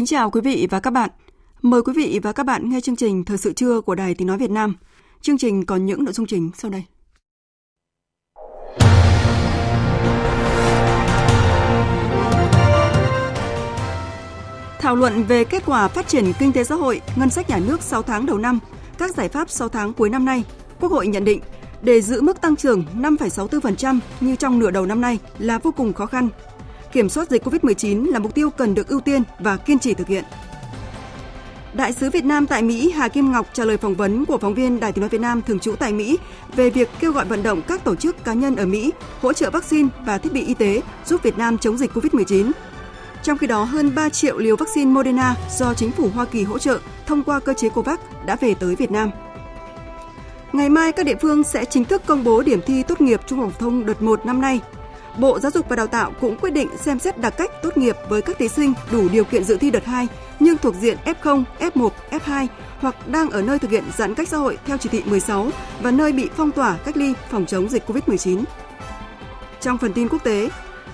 Kính chào quý vị và các bạn. Mời quý vị và các bạn nghe chương trình Thời sự trưa của Đài Tiếng Nói Việt Nam. Chương trình có những nội dung chính sau đây. Thảo luận về kết quả phát triển kinh tế xã hội, ngân sách nhà nước 6 tháng đầu năm, các giải pháp 6 tháng cuối năm nay, Quốc hội nhận định để giữ mức tăng trưởng 5,64% như trong nửa đầu năm nay là vô cùng khó khăn Kiểm soát dịch COVID-19 là mục tiêu cần được ưu tiên và kiên trì thực hiện. Đại sứ Việt Nam tại Mỹ Hà Kim Ngọc trả lời phỏng vấn của phóng viên Đài Tiếng nói Việt Nam thường trú tại Mỹ về việc kêu gọi vận động các tổ chức cá nhân ở Mỹ hỗ trợ vaccine và thiết bị y tế giúp Việt Nam chống dịch COVID-19. Trong khi đó, hơn 3 triệu liều vaccine Moderna do chính phủ Hoa Kỳ hỗ trợ thông qua cơ chế COVAX đã về tới Việt Nam. Ngày mai, các địa phương sẽ chính thức công bố điểm thi tốt nghiệp trung học phổ thông đợt 1 năm nay Bộ Giáo dục và Đào tạo cũng quyết định xem xét đặc cách tốt nghiệp với các thí sinh đủ điều kiện dự thi đợt 2 nhưng thuộc diện F0, F1, F2 hoặc đang ở nơi thực hiện giãn cách xã hội theo chỉ thị 16 và nơi bị phong tỏa cách ly phòng chống dịch COVID-19. Trong phần tin quốc tế,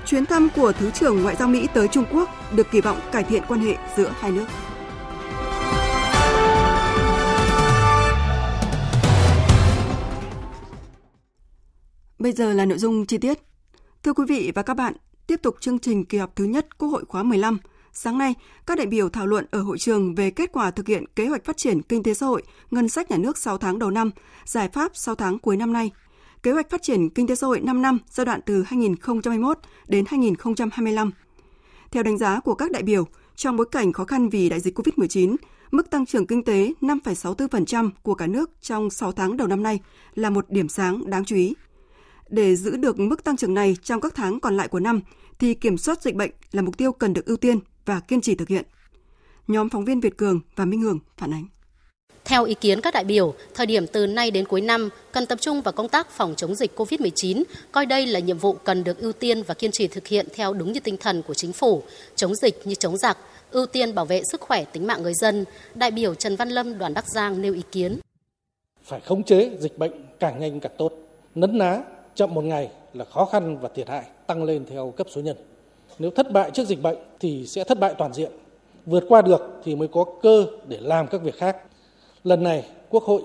chuyến thăm của Thứ trưởng Ngoại giao Mỹ tới Trung Quốc được kỳ vọng cải thiện quan hệ giữa hai nước. Bây giờ là nội dung chi tiết. Thưa quý vị và các bạn, tiếp tục chương trình kỳ họp thứ nhất Quốc hội khóa 15. Sáng nay, các đại biểu thảo luận ở hội trường về kết quả thực hiện kế hoạch phát triển kinh tế xã hội, ngân sách nhà nước 6 tháng đầu năm, giải pháp 6 tháng cuối năm nay, kế hoạch phát triển kinh tế xã hội 5 năm giai đoạn từ 2021 đến 2025. Theo đánh giá của các đại biểu, trong bối cảnh khó khăn vì đại dịch COVID-19, mức tăng trưởng kinh tế 5,64% của cả nước trong 6 tháng đầu năm nay là một điểm sáng đáng chú ý. Để giữ được mức tăng trưởng này trong các tháng còn lại của năm, thì kiểm soát dịch bệnh là mục tiêu cần được ưu tiên và kiên trì thực hiện. Nhóm phóng viên Việt Cường và Minh Hường phản ánh. Theo ý kiến các đại biểu, thời điểm từ nay đến cuối năm cần tập trung vào công tác phòng chống dịch COVID-19, coi đây là nhiệm vụ cần được ưu tiên và kiên trì thực hiện theo đúng như tinh thần của chính phủ, chống dịch như chống giặc, ưu tiên bảo vệ sức khỏe tính mạng người dân. Đại biểu Trần Văn Lâm đoàn Bắc Giang nêu ý kiến. Phải khống chế dịch bệnh càng nhanh càng tốt, nấn ná chậm một ngày là khó khăn và thiệt hại tăng lên theo cấp số nhân. Nếu thất bại trước dịch bệnh thì sẽ thất bại toàn diện. Vượt qua được thì mới có cơ để làm các việc khác. Lần này, Quốc hội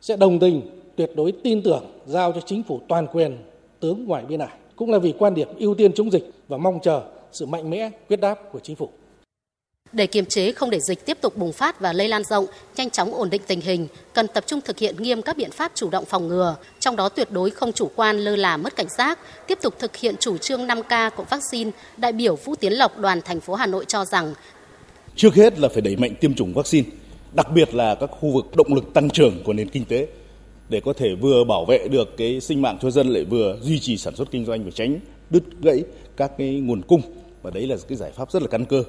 sẽ đồng tình, tuyệt đối tin tưởng, giao cho chính phủ toàn quyền, tướng ngoài biên ải, cũng là vì quan điểm ưu tiên chống dịch và mong chờ sự mạnh mẽ, quyết đáp của chính phủ. Để kiềm chế không để dịch tiếp tục bùng phát và lây lan rộng, nhanh chóng ổn định tình hình, cần tập trung thực hiện nghiêm các biện pháp chủ động phòng ngừa, trong đó tuyệt đối không chủ quan lơ là mất cảnh giác, tiếp tục thực hiện chủ trương 5K của vaccine. Đại biểu Vũ Tiến Lộc đoàn thành phố Hà Nội cho rằng Trước hết là phải đẩy mạnh tiêm chủng vaccine, đặc biệt là các khu vực động lực tăng trưởng của nền kinh tế để có thể vừa bảo vệ được cái sinh mạng cho dân lại vừa duy trì sản xuất kinh doanh và tránh đứt gãy các cái nguồn cung và đấy là cái giải pháp rất là căn cơ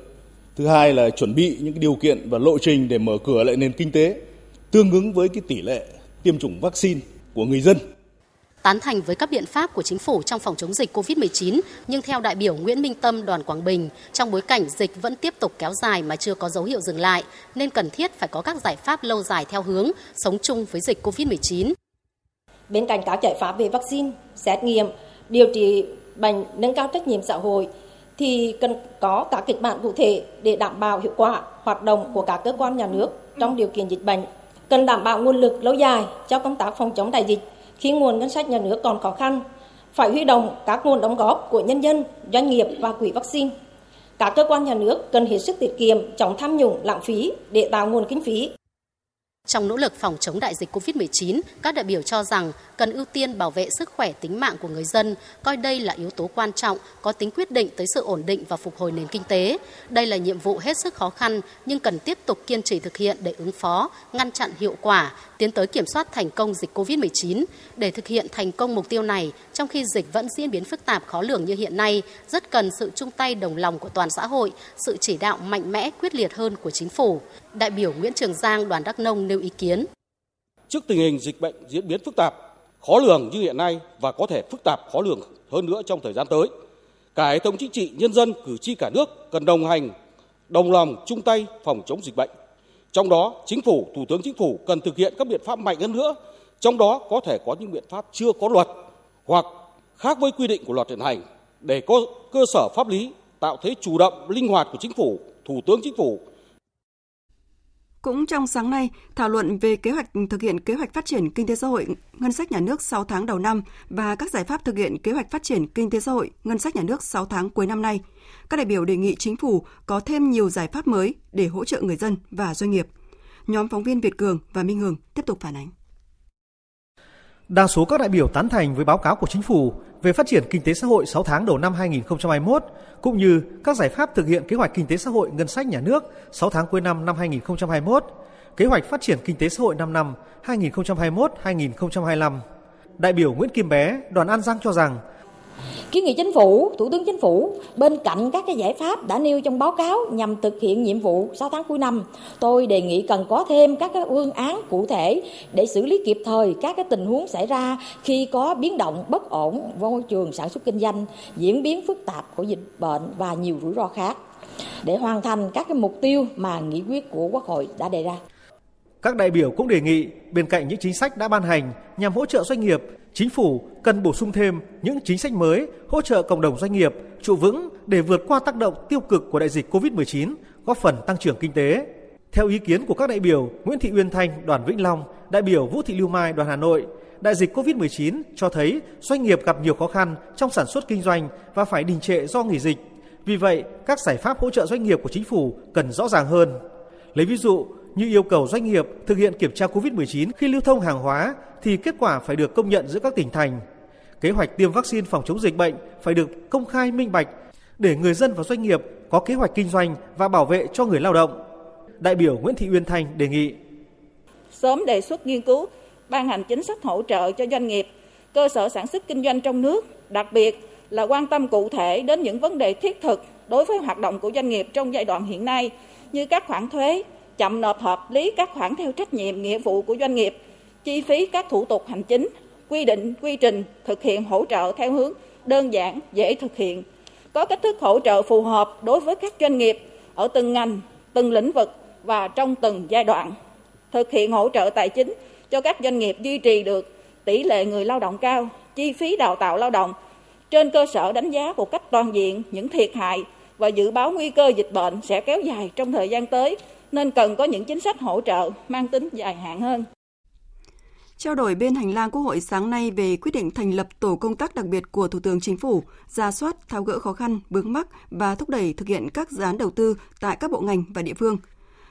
Thứ hai là chuẩn bị những điều kiện và lộ trình để mở cửa lại nền kinh tế tương ứng với cái tỷ lệ tiêm chủng vaccine của người dân. Tán thành với các biện pháp của chính phủ trong phòng chống dịch COVID-19, nhưng theo đại biểu Nguyễn Minh Tâm đoàn Quảng Bình, trong bối cảnh dịch vẫn tiếp tục kéo dài mà chưa có dấu hiệu dừng lại, nên cần thiết phải có các giải pháp lâu dài theo hướng sống chung với dịch COVID-19. Bên cạnh các giải pháp về vaccine, xét nghiệm, điều trị bệnh, nâng cao trách nhiệm xã hội, thì cần có các kịch bản cụ thể để đảm bảo hiệu quả hoạt động của các cơ quan nhà nước trong điều kiện dịch bệnh. Cần đảm bảo nguồn lực lâu dài cho công tác phòng chống đại dịch khi nguồn ngân sách nhà nước còn khó khăn. Phải huy động các nguồn đóng góp của nhân dân, doanh nghiệp và quỹ vaccine. Các cơ quan nhà nước cần hết sức tiết kiệm, chống tham nhũng, lãng phí để tạo nguồn kinh phí trong nỗ lực phòng chống đại dịch COVID-19, các đại biểu cho rằng cần ưu tiên bảo vệ sức khỏe tính mạng của người dân, coi đây là yếu tố quan trọng, có tính quyết định tới sự ổn định và phục hồi nền kinh tế. Đây là nhiệm vụ hết sức khó khăn nhưng cần tiếp tục kiên trì thực hiện để ứng phó, ngăn chặn hiệu quả, tiến tới kiểm soát thành công dịch COVID-19. Để thực hiện thành công mục tiêu này, trong khi dịch vẫn diễn biến phức tạp khó lường như hiện nay, rất cần sự chung tay đồng lòng của toàn xã hội, sự chỉ đạo mạnh mẽ quyết liệt hơn của chính phủ. Đại biểu Nguyễn Trường Giang, đoàn Đắk Nông nêu ý kiến. Trước tình hình dịch bệnh diễn biến phức tạp, khó lường như hiện nay và có thể phức tạp khó lường hơn nữa trong thời gian tới, cả hệ thống chính trị, nhân dân, cử tri cả nước cần đồng hành, đồng lòng chung tay phòng chống dịch bệnh. Trong đó, chính phủ, thủ tướng chính phủ cần thực hiện các biện pháp mạnh hơn nữa, trong đó có thể có những biện pháp chưa có luật hoặc khác với quy định của luật hiện hành để có cơ sở pháp lý tạo thế chủ động linh hoạt của chính phủ, thủ tướng chính phủ cũng trong sáng nay, thảo luận về kế hoạch thực hiện kế hoạch phát triển kinh tế xã hội ngân sách nhà nước 6 tháng đầu năm và các giải pháp thực hiện kế hoạch phát triển kinh tế xã hội ngân sách nhà nước 6 tháng cuối năm nay. Các đại biểu đề nghị chính phủ có thêm nhiều giải pháp mới để hỗ trợ người dân và doanh nghiệp. Nhóm phóng viên Việt Cường và Minh Hường tiếp tục phản ánh. Đa số các đại biểu tán thành với báo cáo của chính phủ về phát triển kinh tế xã hội 6 tháng đầu năm 2021 cũng như các giải pháp thực hiện kế hoạch kinh tế xã hội ngân sách nhà nước 6 tháng cuối năm năm 2021, kế hoạch phát triển kinh tế xã hội 5 năm 2021-2025. Đại biểu Nguyễn Kim Bé, đoàn An Giang cho rằng Kiến nghị chính phủ, Thủ tướng Chính phủ bên cạnh các cái giải pháp đã nêu trong báo cáo nhằm thực hiện nhiệm vụ 6 tháng cuối năm, tôi đề nghị cần có thêm các cái phương án cụ thể để xử lý kịp thời các cái tình huống xảy ra khi có biến động bất ổn môi trường sản xuất kinh doanh, diễn biến phức tạp của dịch bệnh và nhiều rủi ro khác để hoàn thành các cái mục tiêu mà nghị quyết của Quốc hội đã đề ra. Các đại biểu cũng đề nghị bên cạnh những chính sách đã ban hành nhằm hỗ trợ doanh nghiệp, chính phủ cần bổ sung thêm những chính sách mới hỗ trợ cộng đồng doanh nghiệp trụ vững để vượt qua tác động tiêu cực của đại dịch COVID-19, góp phần tăng trưởng kinh tế. Theo ý kiến của các đại biểu Nguyễn Thị Uyên Thanh, đoàn Vĩnh Long, đại biểu Vũ Thị Lưu Mai, đoàn Hà Nội, đại dịch COVID-19 cho thấy doanh nghiệp gặp nhiều khó khăn trong sản xuất kinh doanh và phải đình trệ do nghỉ dịch. Vì vậy, các giải pháp hỗ trợ doanh nghiệp của chính phủ cần rõ ràng hơn. Lấy ví dụ, như yêu cầu doanh nghiệp thực hiện kiểm tra COVID-19 khi lưu thông hàng hóa thì kết quả phải được công nhận giữa các tỉnh thành. Kế hoạch tiêm vaccine phòng chống dịch bệnh phải được công khai minh bạch để người dân và doanh nghiệp có kế hoạch kinh doanh và bảo vệ cho người lao động. Đại biểu Nguyễn Thị Uyên Thanh đề nghị sớm đề xuất nghiên cứu ban hành chính sách hỗ trợ cho doanh nghiệp, cơ sở sản xuất kinh doanh trong nước, đặc biệt là quan tâm cụ thể đến những vấn đề thiết thực đối với hoạt động của doanh nghiệp trong giai đoạn hiện nay như các khoản thuế, chậm nộp hợp lý các khoản theo trách nhiệm nghĩa vụ của doanh nghiệp, chi phí các thủ tục hành chính, quy định quy trình thực hiện hỗ trợ theo hướng đơn giản, dễ thực hiện, có cách thức hỗ trợ phù hợp đối với các doanh nghiệp ở từng ngành, từng lĩnh vực và trong từng giai đoạn. Thực hiện hỗ trợ tài chính cho các doanh nghiệp duy trì được tỷ lệ người lao động cao, chi phí đào tạo lao động trên cơ sở đánh giá một cách toàn diện những thiệt hại và dự báo nguy cơ dịch bệnh sẽ kéo dài trong thời gian tới nên cần có những chính sách hỗ trợ mang tính dài hạn hơn. Trao đổi bên hành lang Quốc hội sáng nay về quyết định thành lập tổ công tác đặc biệt của Thủ tướng Chính phủ, ra soát, tháo gỡ khó khăn, bướng mắc và thúc đẩy thực hiện các dự án đầu tư tại các bộ ngành và địa phương.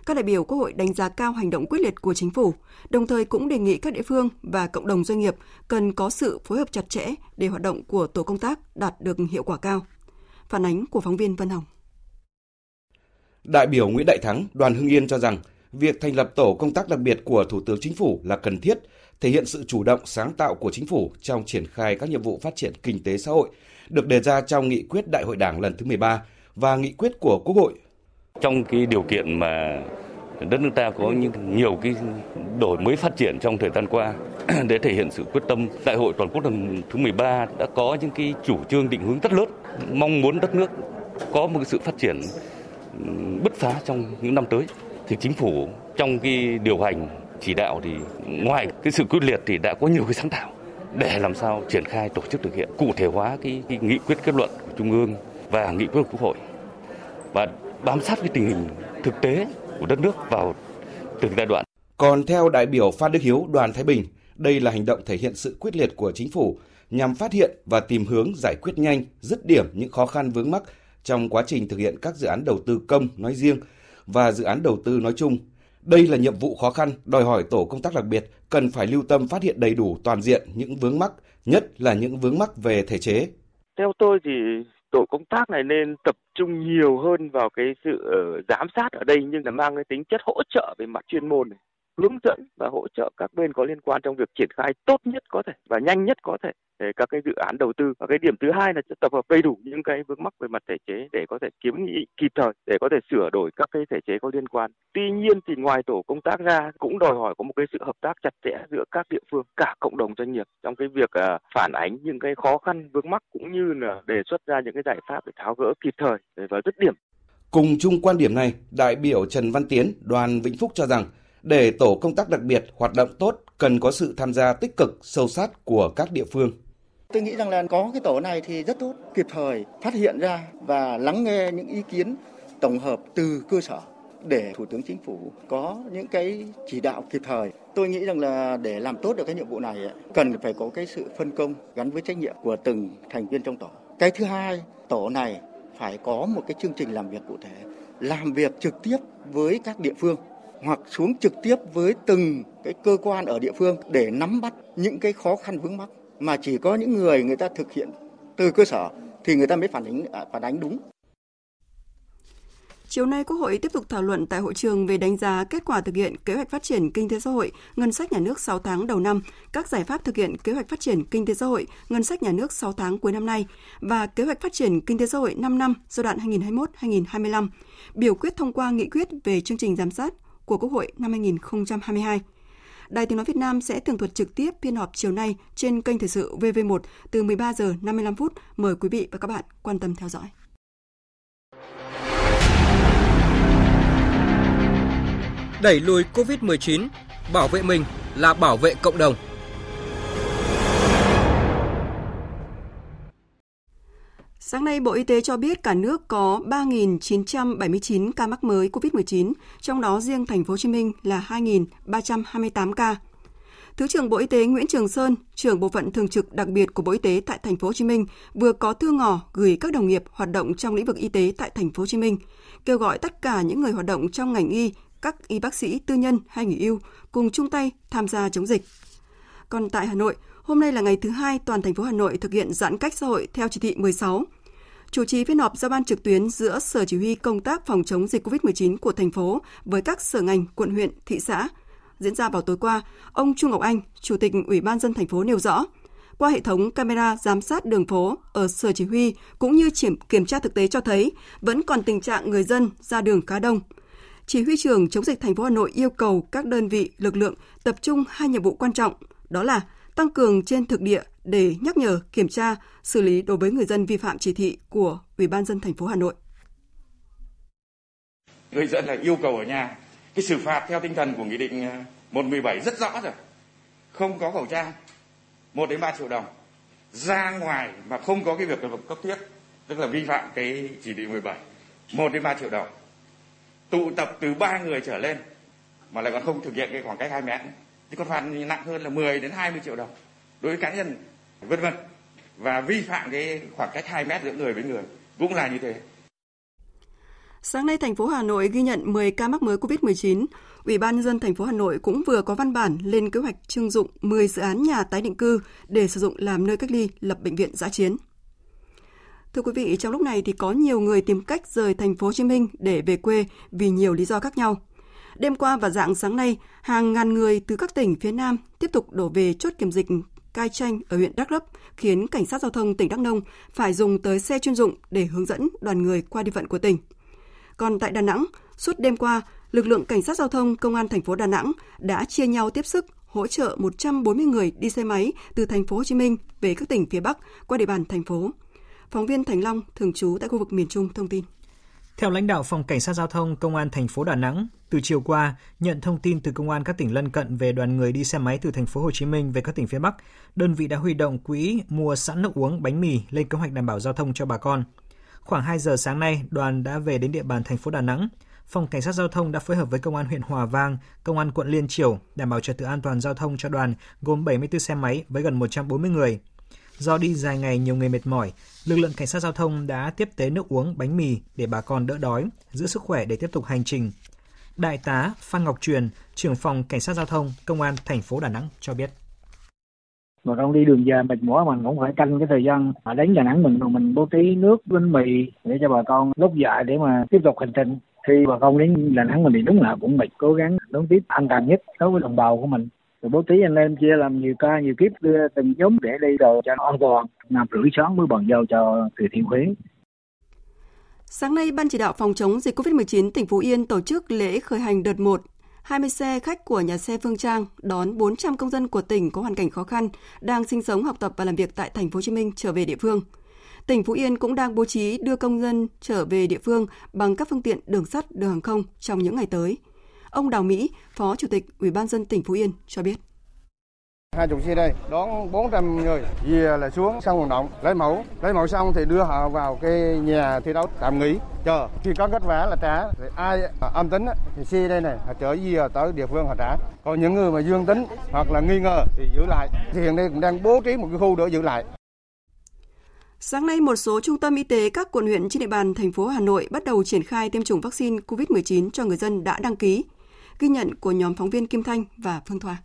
Các đại biểu Quốc hội đánh giá cao hành động quyết liệt của chính phủ, đồng thời cũng đề nghị các địa phương và cộng đồng doanh nghiệp cần có sự phối hợp chặt chẽ để hoạt động của tổ công tác đạt được hiệu quả cao. Phản ánh của phóng viên Vân Hồng. Đại biểu Nguyễn Đại Thắng, đoàn Hưng Yên cho rằng việc thành lập tổ công tác đặc biệt của Thủ tướng Chính phủ là cần thiết, thể hiện sự chủ động sáng tạo của chính phủ trong triển khai các nhiệm vụ phát triển kinh tế xã hội được đề ra trong nghị quyết Đại hội Đảng lần thứ 13 và nghị quyết của Quốc hội. Trong cái điều kiện mà đất nước ta có những nhiều cái đổi mới phát triển trong thời gian qua để thể hiện sự quyết tâm đại hội toàn quốc lần thứ 13 đã có những cái chủ trương định hướng rất lớn mong muốn đất nước có một sự phát triển bứt phá trong những năm tới thì chính phủ trong cái điều hành chỉ đạo thì ngoài cái sự quyết liệt thì đã có nhiều cái sáng tạo để làm sao triển khai tổ chức thực hiện cụ thể hóa cái, cái nghị quyết kết luận của trung ương và nghị quyết của quốc hội và bám sát cái tình hình thực tế của đất nước vào từng giai đoạn. Còn theo đại biểu Phan Đức Hiếu, đoàn Thái Bình, đây là hành động thể hiện sự quyết liệt của chính phủ nhằm phát hiện và tìm hướng giải quyết nhanh, dứt điểm những khó khăn vướng mắc trong quá trình thực hiện các dự án đầu tư công nói riêng và dự án đầu tư nói chung, Đây là nhiệm vụ khó khăn, đòi hỏi tổ công tác đặc biệt cần phải lưu tâm phát hiện đầy đủ toàn diện những vướng mắc, nhất là những vướng mắc về thể chế. Theo tôi thì tổ công tác này nên tập trung nhiều hơn vào cái sự ờ, giám sát ở đây nhưng là mang cái tính chất hỗ trợ về mặt chuyên môn này hướng dẫn và hỗ trợ các bên có liên quan trong việc triển khai tốt nhất có thể và nhanh nhất có thể để các cái dự án đầu tư. Và cái điểm thứ hai là tập hợp đầy đủ những cái vướng mắc về mặt thể chế để có thể kiến nghị kịp thời để có thể sửa đổi các cái thể chế có liên quan. Tuy nhiên thì ngoài tổ công tác ra cũng đòi hỏi có một cái sự hợp tác chặt chẽ giữa các địa phương cả cộng đồng doanh nghiệp trong cái việc à, phản ánh những cái khó khăn vướng mắc cũng như là đề xuất ra những cái giải pháp để tháo gỡ kịp thời và dứt điểm. Cùng chung quan điểm này, đại biểu Trần Văn Tiến, đoàn Vĩnh Phúc cho rằng để tổ công tác đặc biệt hoạt động tốt cần có sự tham gia tích cực, sâu sát của các địa phương. Tôi nghĩ rằng là có cái tổ này thì rất tốt, kịp thời phát hiện ra và lắng nghe những ý kiến tổng hợp từ cơ sở để Thủ tướng Chính phủ có những cái chỉ đạo kịp thời. Tôi nghĩ rằng là để làm tốt được cái nhiệm vụ này cần phải có cái sự phân công gắn với trách nhiệm của từng thành viên trong tổ. Cái thứ hai, tổ này phải có một cái chương trình làm việc cụ thể, làm việc trực tiếp với các địa phương hoặc xuống trực tiếp với từng cái cơ quan ở địa phương để nắm bắt những cái khó khăn vướng mắc. Mà chỉ có những người người ta thực hiện từ cơ sở thì người ta mới phản ánh à, phản ánh đúng. Chiều nay, Quốc hội tiếp tục thảo luận tại hội trường về đánh giá kết quả thực hiện kế hoạch phát triển kinh tế xã hội, ngân sách nhà nước 6 tháng đầu năm, các giải pháp thực hiện kế hoạch phát triển kinh tế xã hội, ngân sách nhà nước 6 tháng cuối năm nay và kế hoạch phát triển kinh tế xã hội 5 năm giai đoạn 2021-2025, biểu quyết thông qua nghị quyết về chương trình giám sát của Quốc hội năm 2022. Đài Tiếng nói Việt Nam sẽ tường thuật trực tiếp phiên họp chiều nay trên kênh thời sự VV1 từ 13 giờ 55 phút. Mời quý vị và các bạn quan tâm theo dõi. Đẩy lùi COVID-19, bảo vệ mình là bảo vệ cộng đồng. Sáng nay, Bộ Y tế cho biết cả nước có 3.979 ca mắc mới COVID-19, trong đó riêng thành phố Hồ Chí Minh là 2.328 ca. Thứ trưởng Bộ Y tế Nguyễn Trường Sơn, trưởng bộ phận thường trực đặc biệt của Bộ Y tế tại thành phố Hồ Chí Minh vừa có thư ngỏ gửi các đồng nghiệp hoạt động trong lĩnh vực y tế tại thành phố Hồ Chí Minh, kêu gọi tất cả những người hoạt động trong ngành y, các y bác sĩ tư nhân hay nghỉ hưu cùng chung tay tham gia chống dịch. Còn tại Hà Nội, hôm nay là ngày thứ hai toàn thành phố Hà Nội thực hiện giãn cách xã hội theo chỉ thị 16 chủ trì phiên họp giao ban trực tuyến giữa Sở Chỉ huy Công tác phòng chống dịch COVID-19 của thành phố với các sở ngành, quận huyện, thị xã. Diễn ra vào tối qua, ông Trung Ngọc Anh, Chủ tịch Ủy ban dân thành phố nêu rõ, qua hệ thống camera giám sát đường phố ở Sở Chỉ huy cũng như kiểm tra thực tế cho thấy vẫn còn tình trạng người dân ra đường khá đông. Chỉ huy trưởng chống dịch thành phố Hà Nội yêu cầu các đơn vị, lực lượng tập trung hai nhiệm vụ quan trọng, đó là tăng cường trên thực địa để nhắc nhở, kiểm tra, xử lý đối với người dân vi phạm chỉ thị của Ủy ban dân thành phố Hà Nội. Người dân là yêu cầu ở nhà, cái xử phạt theo tinh thần của nghị định à, 117 rất rõ rồi. Không có khẩu trang, 1 đến 3 triệu đồng. Ra ngoài mà không có cái việc cấp thiết, tức là vi phạm cái chỉ thị 17, 1 đến 3 triệu đồng. Tụ tập từ 3 người trở lên mà lại còn không thực hiện cái khoảng cách 2 mét thì còn phạt nặng hơn là 10 đến 20 triệu đồng đối với cá nhân vân vân và vi phạm cái khoảng cách 2 mét giữa người với người cũng là như thế. Sáng nay, thành phố Hà Nội ghi nhận 10 ca mắc mới COVID-19. Ủy ban nhân dân thành phố Hà Nội cũng vừa có văn bản lên kế hoạch trưng dụng 10 dự án nhà tái định cư để sử dụng làm nơi cách ly lập bệnh viện giã chiến. Thưa quý vị, trong lúc này thì có nhiều người tìm cách rời thành phố Hồ Chí Minh để về quê vì nhiều lý do khác nhau. Đêm qua và dạng sáng nay, hàng ngàn người từ các tỉnh phía Nam tiếp tục đổ về chốt kiểm dịch Cai Chanh ở huyện Đắk Lắk khiến cảnh sát giao thông tỉnh Đắk Nông phải dùng tới xe chuyên dụng để hướng dẫn đoàn người qua địa phận của tỉnh. Còn tại Đà Nẵng, suốt đêm qua, lực lượng cảnh sát giao thông công an thành phố Đà Nẵng đã chia nhau tiếp sức hỗ trợ 140 người đi xe máy từ thành phố Hồ Chí Minh về các tỉnh phía Bắc qua địa bàn thành phố. Phóng viên Thành Long thường trú tại khu vực miền Trung thông tin. Theo lãnh đạo phòng cảnh sát giao thông công an thành phố Đà Nẵng, từ chiều qua, nhận thông tin từ công an các tỉnh lân cận về đoàn người đi xe máy từ thành phố Hồ Chí Minh về các tỉnh phía Bắc, đơn vị đã huy động quỹ mua sẵn nước uống, bánh mì lên kế hoạch đảm bảo giao thông cho bà con. Khoảng 2 giờ sáng nay, đoàn đã về đến địa bàn thành phố Đà Nẵng. Phòng Cảnh sát Giao thông đã phối hợp với Công an huyện Hòa Vang, Công an quận Liên Triểu đảm bảo trật tự an toàn giao thông cho đoàn gồm 74 xe máy với gần 140 người. Do đi dài ngày nhiều người mệt mỏi, lực lượng cảnh sát giao thông đã tiếp tế nước uống, bánh mì để bà con đỡ đói, giữ sức khỏe để tiếp tục hành trình. Đại tá Phan Ngọc Truyền, trưởng phòng Cảnh sát giao thông Công an thành phố Đà Nẵng cho biết. Bà con đi đường dài mệt mỏi mình cũng phải canh cái thời gian mà đến Đà Nẵng mình mình bố trí nước bánh mì để cho bà con lúc dại để mà tiếp tục hành trình. Khi bà con đến Đà Nẵng mình thì đúng là cũng mệt cố gắng đón tiếp an toàn nhất đối với đồng bào của mình rồi bố trí anh em chia làm nhiều ca nhiều kiếp đưa từng nhóm để đi rồi cho nó an toàn năm rưỡi sáng mới bàn giao cho từ thiên huế Sáng nay, Ban chỉ đạo phòng chống dịch COVID-19 tỉnh Phú Yên tổ chức lễ khởi hành đợt 1 20 xe khách của nhà xe Phương Trang đón 400 công dân của tỉnh có hoàn cảnh khó khăn đang sinh sống, học tập và làm việc tại thành phố Hồ Chí Minh trở về địa phương. Tỉnh Phú Yên cũng đang bố trí đưa công dân trở về địa phương bằng các phương tiện đường sắt, đường hàng không trong những ngày tới. Ông Đào Mỹ, Phó Chủ tịch Ủy ban dân tỉnh Phú Yên cho biết. Hai chục xe đây đón 400 người về là xuống sân vận động lấy mẫu. Lấy mẫu xong thì đưa họ vào cái nhà thi đấu tạm nghỉ chờ. Khi có kết quả là trả thì ai âm tính thì xe đây này họ chở về tới địa phương họ trả. Còn những người mà dương tính hoặc là nghi ngờ thì giữ lại. Thì hiện nay cũng đang bố trí một cái khu để giữ lại. Sáng nay, một số trung tâm y tế các quận huyện trên địa bàn thành phố Hà Nội bắt đầu triển khai tiêm chủng vaccine COVID-19 cho người dân đã đăng ký. Ghi nhận của nhóm phóng viên Kim Thanh và Phương Thoa.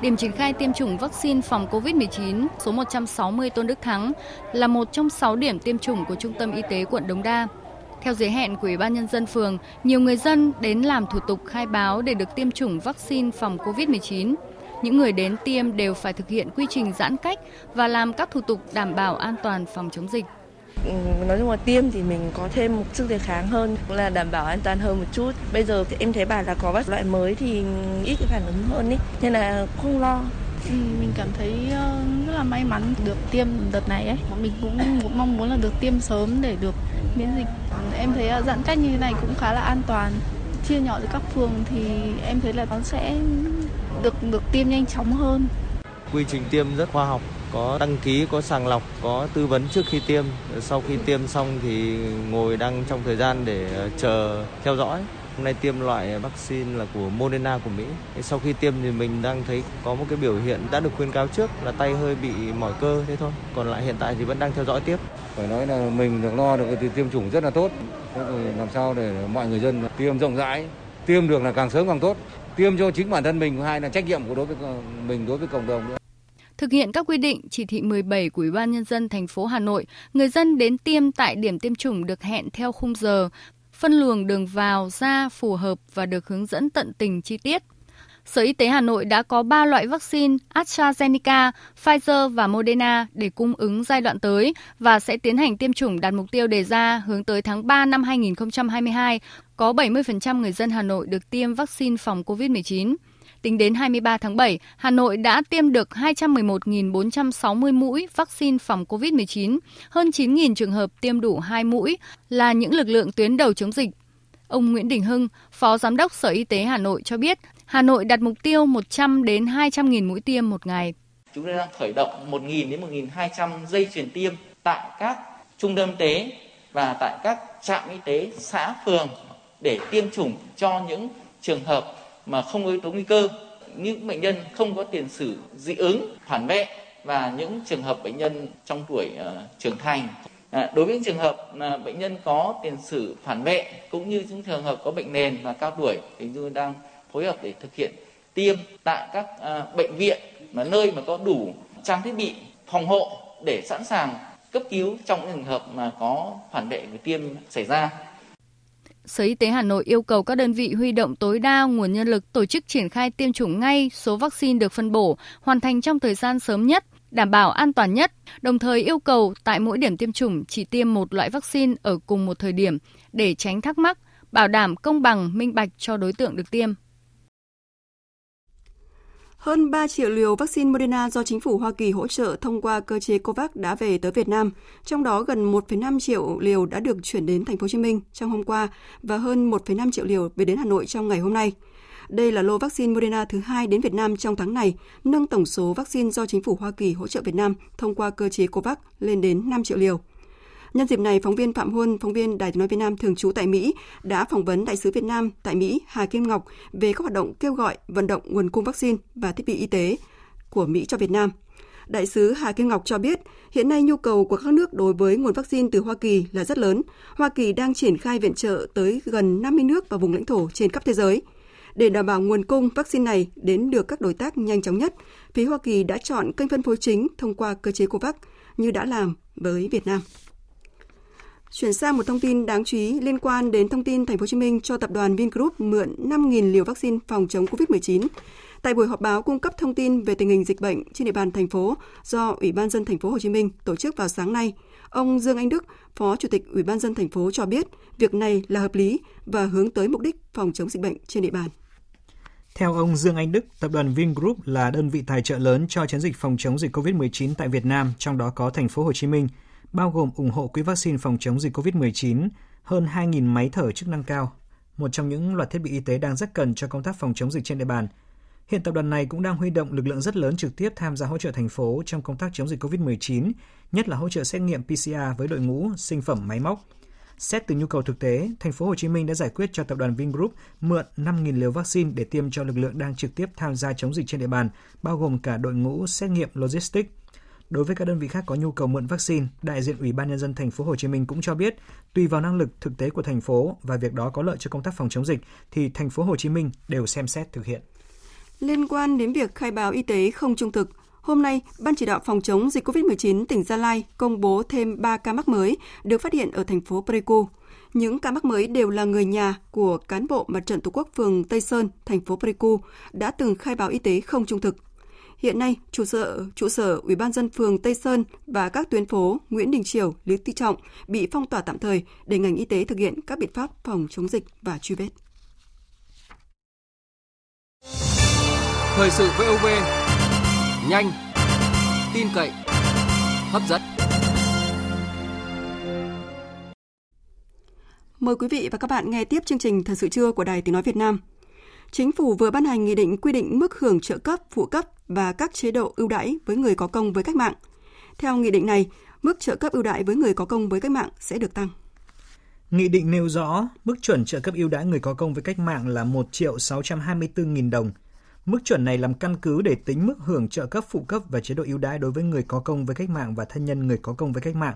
Điểm triển khai tiêm chủng vaccine phòng COVID-19 số 160 Tôn Đức Thắng là một trong 6 điểm tiêm chủng của Trung tâm Y tế quận Đống Đa. Theo giới hẹn của Ủy ban Nhân dân phường, nhiều người dân đến làm thủ tục khai báo để được tiêm chủng vaccine phòng COVID-19. Những người đến tiêm đều phải thực hiện quy trình giãn cách và làm các thủ tục đảm bảo an toàn phòng chống dịch. Ừ, nói chung là tiêm thì mình có thêm một sức đề kháng hơn cũng là đảm bảo an toàn hơn một chút bây giờ thì em thấy bảo là có các loại mới thì ít cái phản ứng hơn ý nên là không lo Ừ, mình cảm thấy ờ, rất là may mắn được tiêm đợt này ấy. Mình cũng, cũng mong muốn là được tiêm sớm để được miễn dịch. Em thấy giãn cách như thế này cũng khá là an toàn. Chia nhỏ giữa các phường thì em thấy là nó sẽ được được tiêm nhanh chóng hơn. Quy trình tiêm rất khoa học, có đăng ký, có sàng lọc, có tư vấn trước khi tiêm. Sau khi tiêm xong thì ngồi đang trong thời gian để ờ, chờ theo dõi. Hôm nay tiêm loại vaccine là của Moderna của Mỹ. Sau khi tiêm thì mình đang thấy có một cái biểu hiện đã được khuyên cáo trước là tay hơi bị mỏi cơ thế thôi. Còn lại hiện tại thì vẫn đang theo dõi tiếp. Phải nói là mình được lo được thì tiêm chủng rất là tốt. Thế làm sao để mọi người dân tiêm rộng rãi, tiêm được là càng sớm càng tốt. Tiêm cho chính bản thân mình, hai là trách nhiệm của đối với ờ, mình đối với cộng đồng nữa. Thực hiện các quy định chỉ thị 17 của Ủy ban nhân dân thành phố Hà Nội, người dân đến tiêm tại điểm tiêm chủng được hẹn theo khung giờ, phân luồng đường vào ra phù hợp và được hướng dẫn tận tình chi tiết. Sở Y tế Hà Nội đã có 3 loại vaccine AstraZeneca, Pfizer và Moderna để cung ứng giai đoạn tới và sẽ tiến hành tiêm chủng đạt mục tiêu đề ra hướng tới tháng 3 năm 2022. Có 70% người dân Hà Nội được tiêm vaccine phòng COVID-19. Tính đến 23 tháng 7, Hà Nội đã tiêm được 211.460 mũi vaccine phòng COVID-19, hơn 9.000 trường hợp tiêm đủ 2 mũi là những lực lượng tuyến đầu chống dịch. Ông Nguyễn Đình Hưng, Phó Giám đốc Sở Y tế Hà Nội cho biết, Hà Nội đặt mục tiêu 100 đến 200.000 mũi tiêm một ngày. Chúng tôi đang khởi động 1.000 đến 1.200 dây chuyển tiêm tại các trung tâm y tế và tại các trạm y tế xã phường để tiêm chủng cho những trường hợp mà không có yếu tố nguy cơ những bệnh nhân không có tiền sử dị ứng phản vệ và những trường hợp bệnh nhân trong tuổi uh, trưởng thành. À, đối với những trường hợp là bệnh nhân có tiền sử phản vệ cũng như những trường hợp có bệnh nền và cao tuổi thì chúng tôi đang phối hợp để thực hiện tiêm tại các uh, bệnh viện mà nơi mà có đủ trang thiết bị phòng hộ để sẵn sàng cấp cứu trong những trường hợp mà có phản vệ về tiêm xảy ra. Sở Y tế Hà Nội yêu cầu các đơn vị huy động tối đa nguồn nhân lực tổ chức triển khai tiêm chủng ngay số vaccine được phân bổ, hoàn thành trong thời gian sớm nhất, đảm bảo an toàn nhất, đồng thời yêu cầu tại mỗi điểm tiêm chủng chỉ tiêm một loại vaccine ở cùng một thời điểm để tránh thắc mắc, bảo đảm công bằng, minh bạch cho đối tượng được tiêm. Hơn 3 triệu liều vaccine Moderna do chính phủ Hoa Kỳ hỗ trợ thông qua cơ chế COVAX đã về tới Việt Nam, trong đó gần 1,5 triệu liều đã được chuyển đến thành phố Hồ Chí Minh trong hôm qua và hơn 1,5 triệu liều về đến Hà Nội trong ngày hôm nay. Đây là lô vaccine Moderna thứ hai đến Việt Nam trong tháng này, nâng tổng số vaccine do chính phủ Hoa Kỳ hỗ trợ Việt Nam thông qua cơ chế COVAX lên đến 5 triệu liều. Nhân dịp này, phóng viên Phạm Huân, phóng viên Đài tiếng nói Việt Nam thường trú tại Mỹ đã phỏng vấn đại sứ Việt Nam tại Mỹ Hà Kim Ngọc về các hoạt động kêu gọi vận động nguồn cung vaccine và thiết bị y tế của Mỹ cho Việt Nam. Đại sứ Hà Kim Ngọc cho biết, hiện nay nhu cầu của các nước đối với nguồn vaccine từ Hoa Kỳ là rất lớn. Hoa Kỳ đang triển khai viện trợ tới gần 50 nước và vùng lãnh thổ trên khắp thế giới. Để đảm bảo nguồn cung vaccine này đến được các đối tác nhanh chóng nhất, phía Hoa Kỳ đã chọn kênh phân phối chính thông qua cơ chế COVAX như đã làm với Việt Nam. Chuyển sang một thông tin đáng chú ý liên quan đến thông tin Thành phố Hồ Chí Minh cho tập đoàn Vingroup mượn 5.000 liều vaccine phòng chống COVID-19. Tại buổi họp báo cung cấp thông tin về tình hình dịch bệnh trên địa bàn thành phố do Ủy ban dân thành phố Hồ Chí Minh tổ chức vào sáng nay, ông Dương Anh Đức, Phó Chủ tịch Ủy ban dân thành phố cho biết việc này là hợp lý và hướng tới mục đích phòng chống dịch bệnh trên địa bàn. Theo ông Dương Anh Đức, tập đoàn Vingroup là đơn vị tài trợ lớn cho chiến dịch phòng chống dịch COVID-19 tại Việt Nam, trong đó có thành phố Hồ Chí Minh, bao gồm ủng hộ quỹ vaccine phòng chống dịch COVID-19, hơn 2.000 máy thở chức năng cao, một trong những loạt thiết bị y tế đang rất cần cho công tác phòng chống dịch trên địa bàn. Hiện tập đoàn này cũng đang huy động lực lượng rất lớn trực tiếp tham gia hỗ trợ thành phố trong công tác chống dịch COVID-19, nhất là hỗ trợ xét nghiệm PCR với đội ngũ sinh phẩm máy móc. Xét từ nhu cầu thực tế, thành phố Hồ Chí Minh đã giải quyết cho tập đoàn Vingroup mượn 5.000 liều vaccine để tiêm cho lực lượng đang trực tiếp tham gia chống dịch trên địa bàn, bao gồm cả đội ngũ xét nghiệm logistics. Đối với các đơn vị khác có nhu cầu mượn vaccine, đại diện Ủy ban nhân dân thành phố Hồ Chí Minh cũng cho biết, tùy vào năng lực thực tế của thành phố và việc đó có lợi cho công tác phòng chống dịch thì thành phố Hồ Chí Minh đều xem xét thực hiện. Liên quan đến việc khai báo y tế không trung thực, hôm nay, Ban chỉ đạo phòng chống dịch COVID-19 tỉnh Gia Lai công bố thêm 3 ca mắc mới được phát hiện ở thành phố Pleiku. Những ca mắc mới đều là người nhà của cán bộ mặt trận Tổ quốc phường Tây Sơn, thành phố Pleiku đã từng khai báo y tế không trung thực. Hiện nay, trụ sở trụ sở Ủy ban dân phường Tây Sơn và các tuyến phố Nguyễn Đình Triều, Lý Tự Trọng bị phong tỏa tạm thời để ngành y tế thực hiện các biện pháp phòng chống dịch và truy vết. Thời sự VOV nhanh, tin cậy, hấp dẫn. Mời quý vị và các bạn nghe tiếp chương trình Thời sự trưa của Đài Tiếng Nói Việt Nam. Chính phủ vừa ban hành nghị định quy định mức hưởng trợ cấp, phụ cấp và các chế độ ưu đãi với người có công với cách mạng. Theo nghị định này, mức trợ cấp ưu đãi với người có công với cách mạng sẽ được tăng. Nghị định nêu rõ mức chuẩn trợ cấp ưu đãi người có công với cách mạng là 1 triệu 624 nghìn đồng. Mức chuẩn này làm căn cứ để tính mức hưởng trợ cấp phụ cấp và chế độ ưu đãi đối với người có công với cách mạng và thân nhân người có công với cách mạng.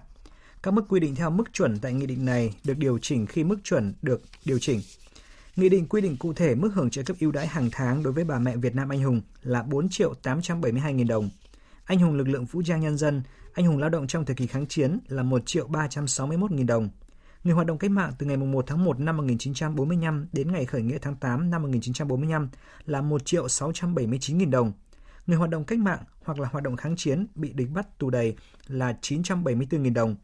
Các mức quy định theo mức chuẩn tại nghị định này được điều chỉnh khi mức chuẩn được điều chỉnh. Nghị định quy định cụ thể mức hưởng trợ cấp ưu đãi hàng tháng đối với bà mẹ Việt Nam anh hùng là 4 triệu 872 nghìn đồng. Anh hùng lực lượng vũ trang nhân dân, anh hùng lao động trong thời kỳ kháng chiến là 1 triệu 361 nghìn đồng. Người hoạt động cách mạng từ ngày 1 tháng 1 năm 1945 đến ngày khởi nghĩa tháng 8 năm 1945 là 1 triệu 679 nghìn đồng. Người hoạt động cách mạng hoặc là hoạt động kháng chiến bị địch bắt tù đầy là 974 nghìn đồng.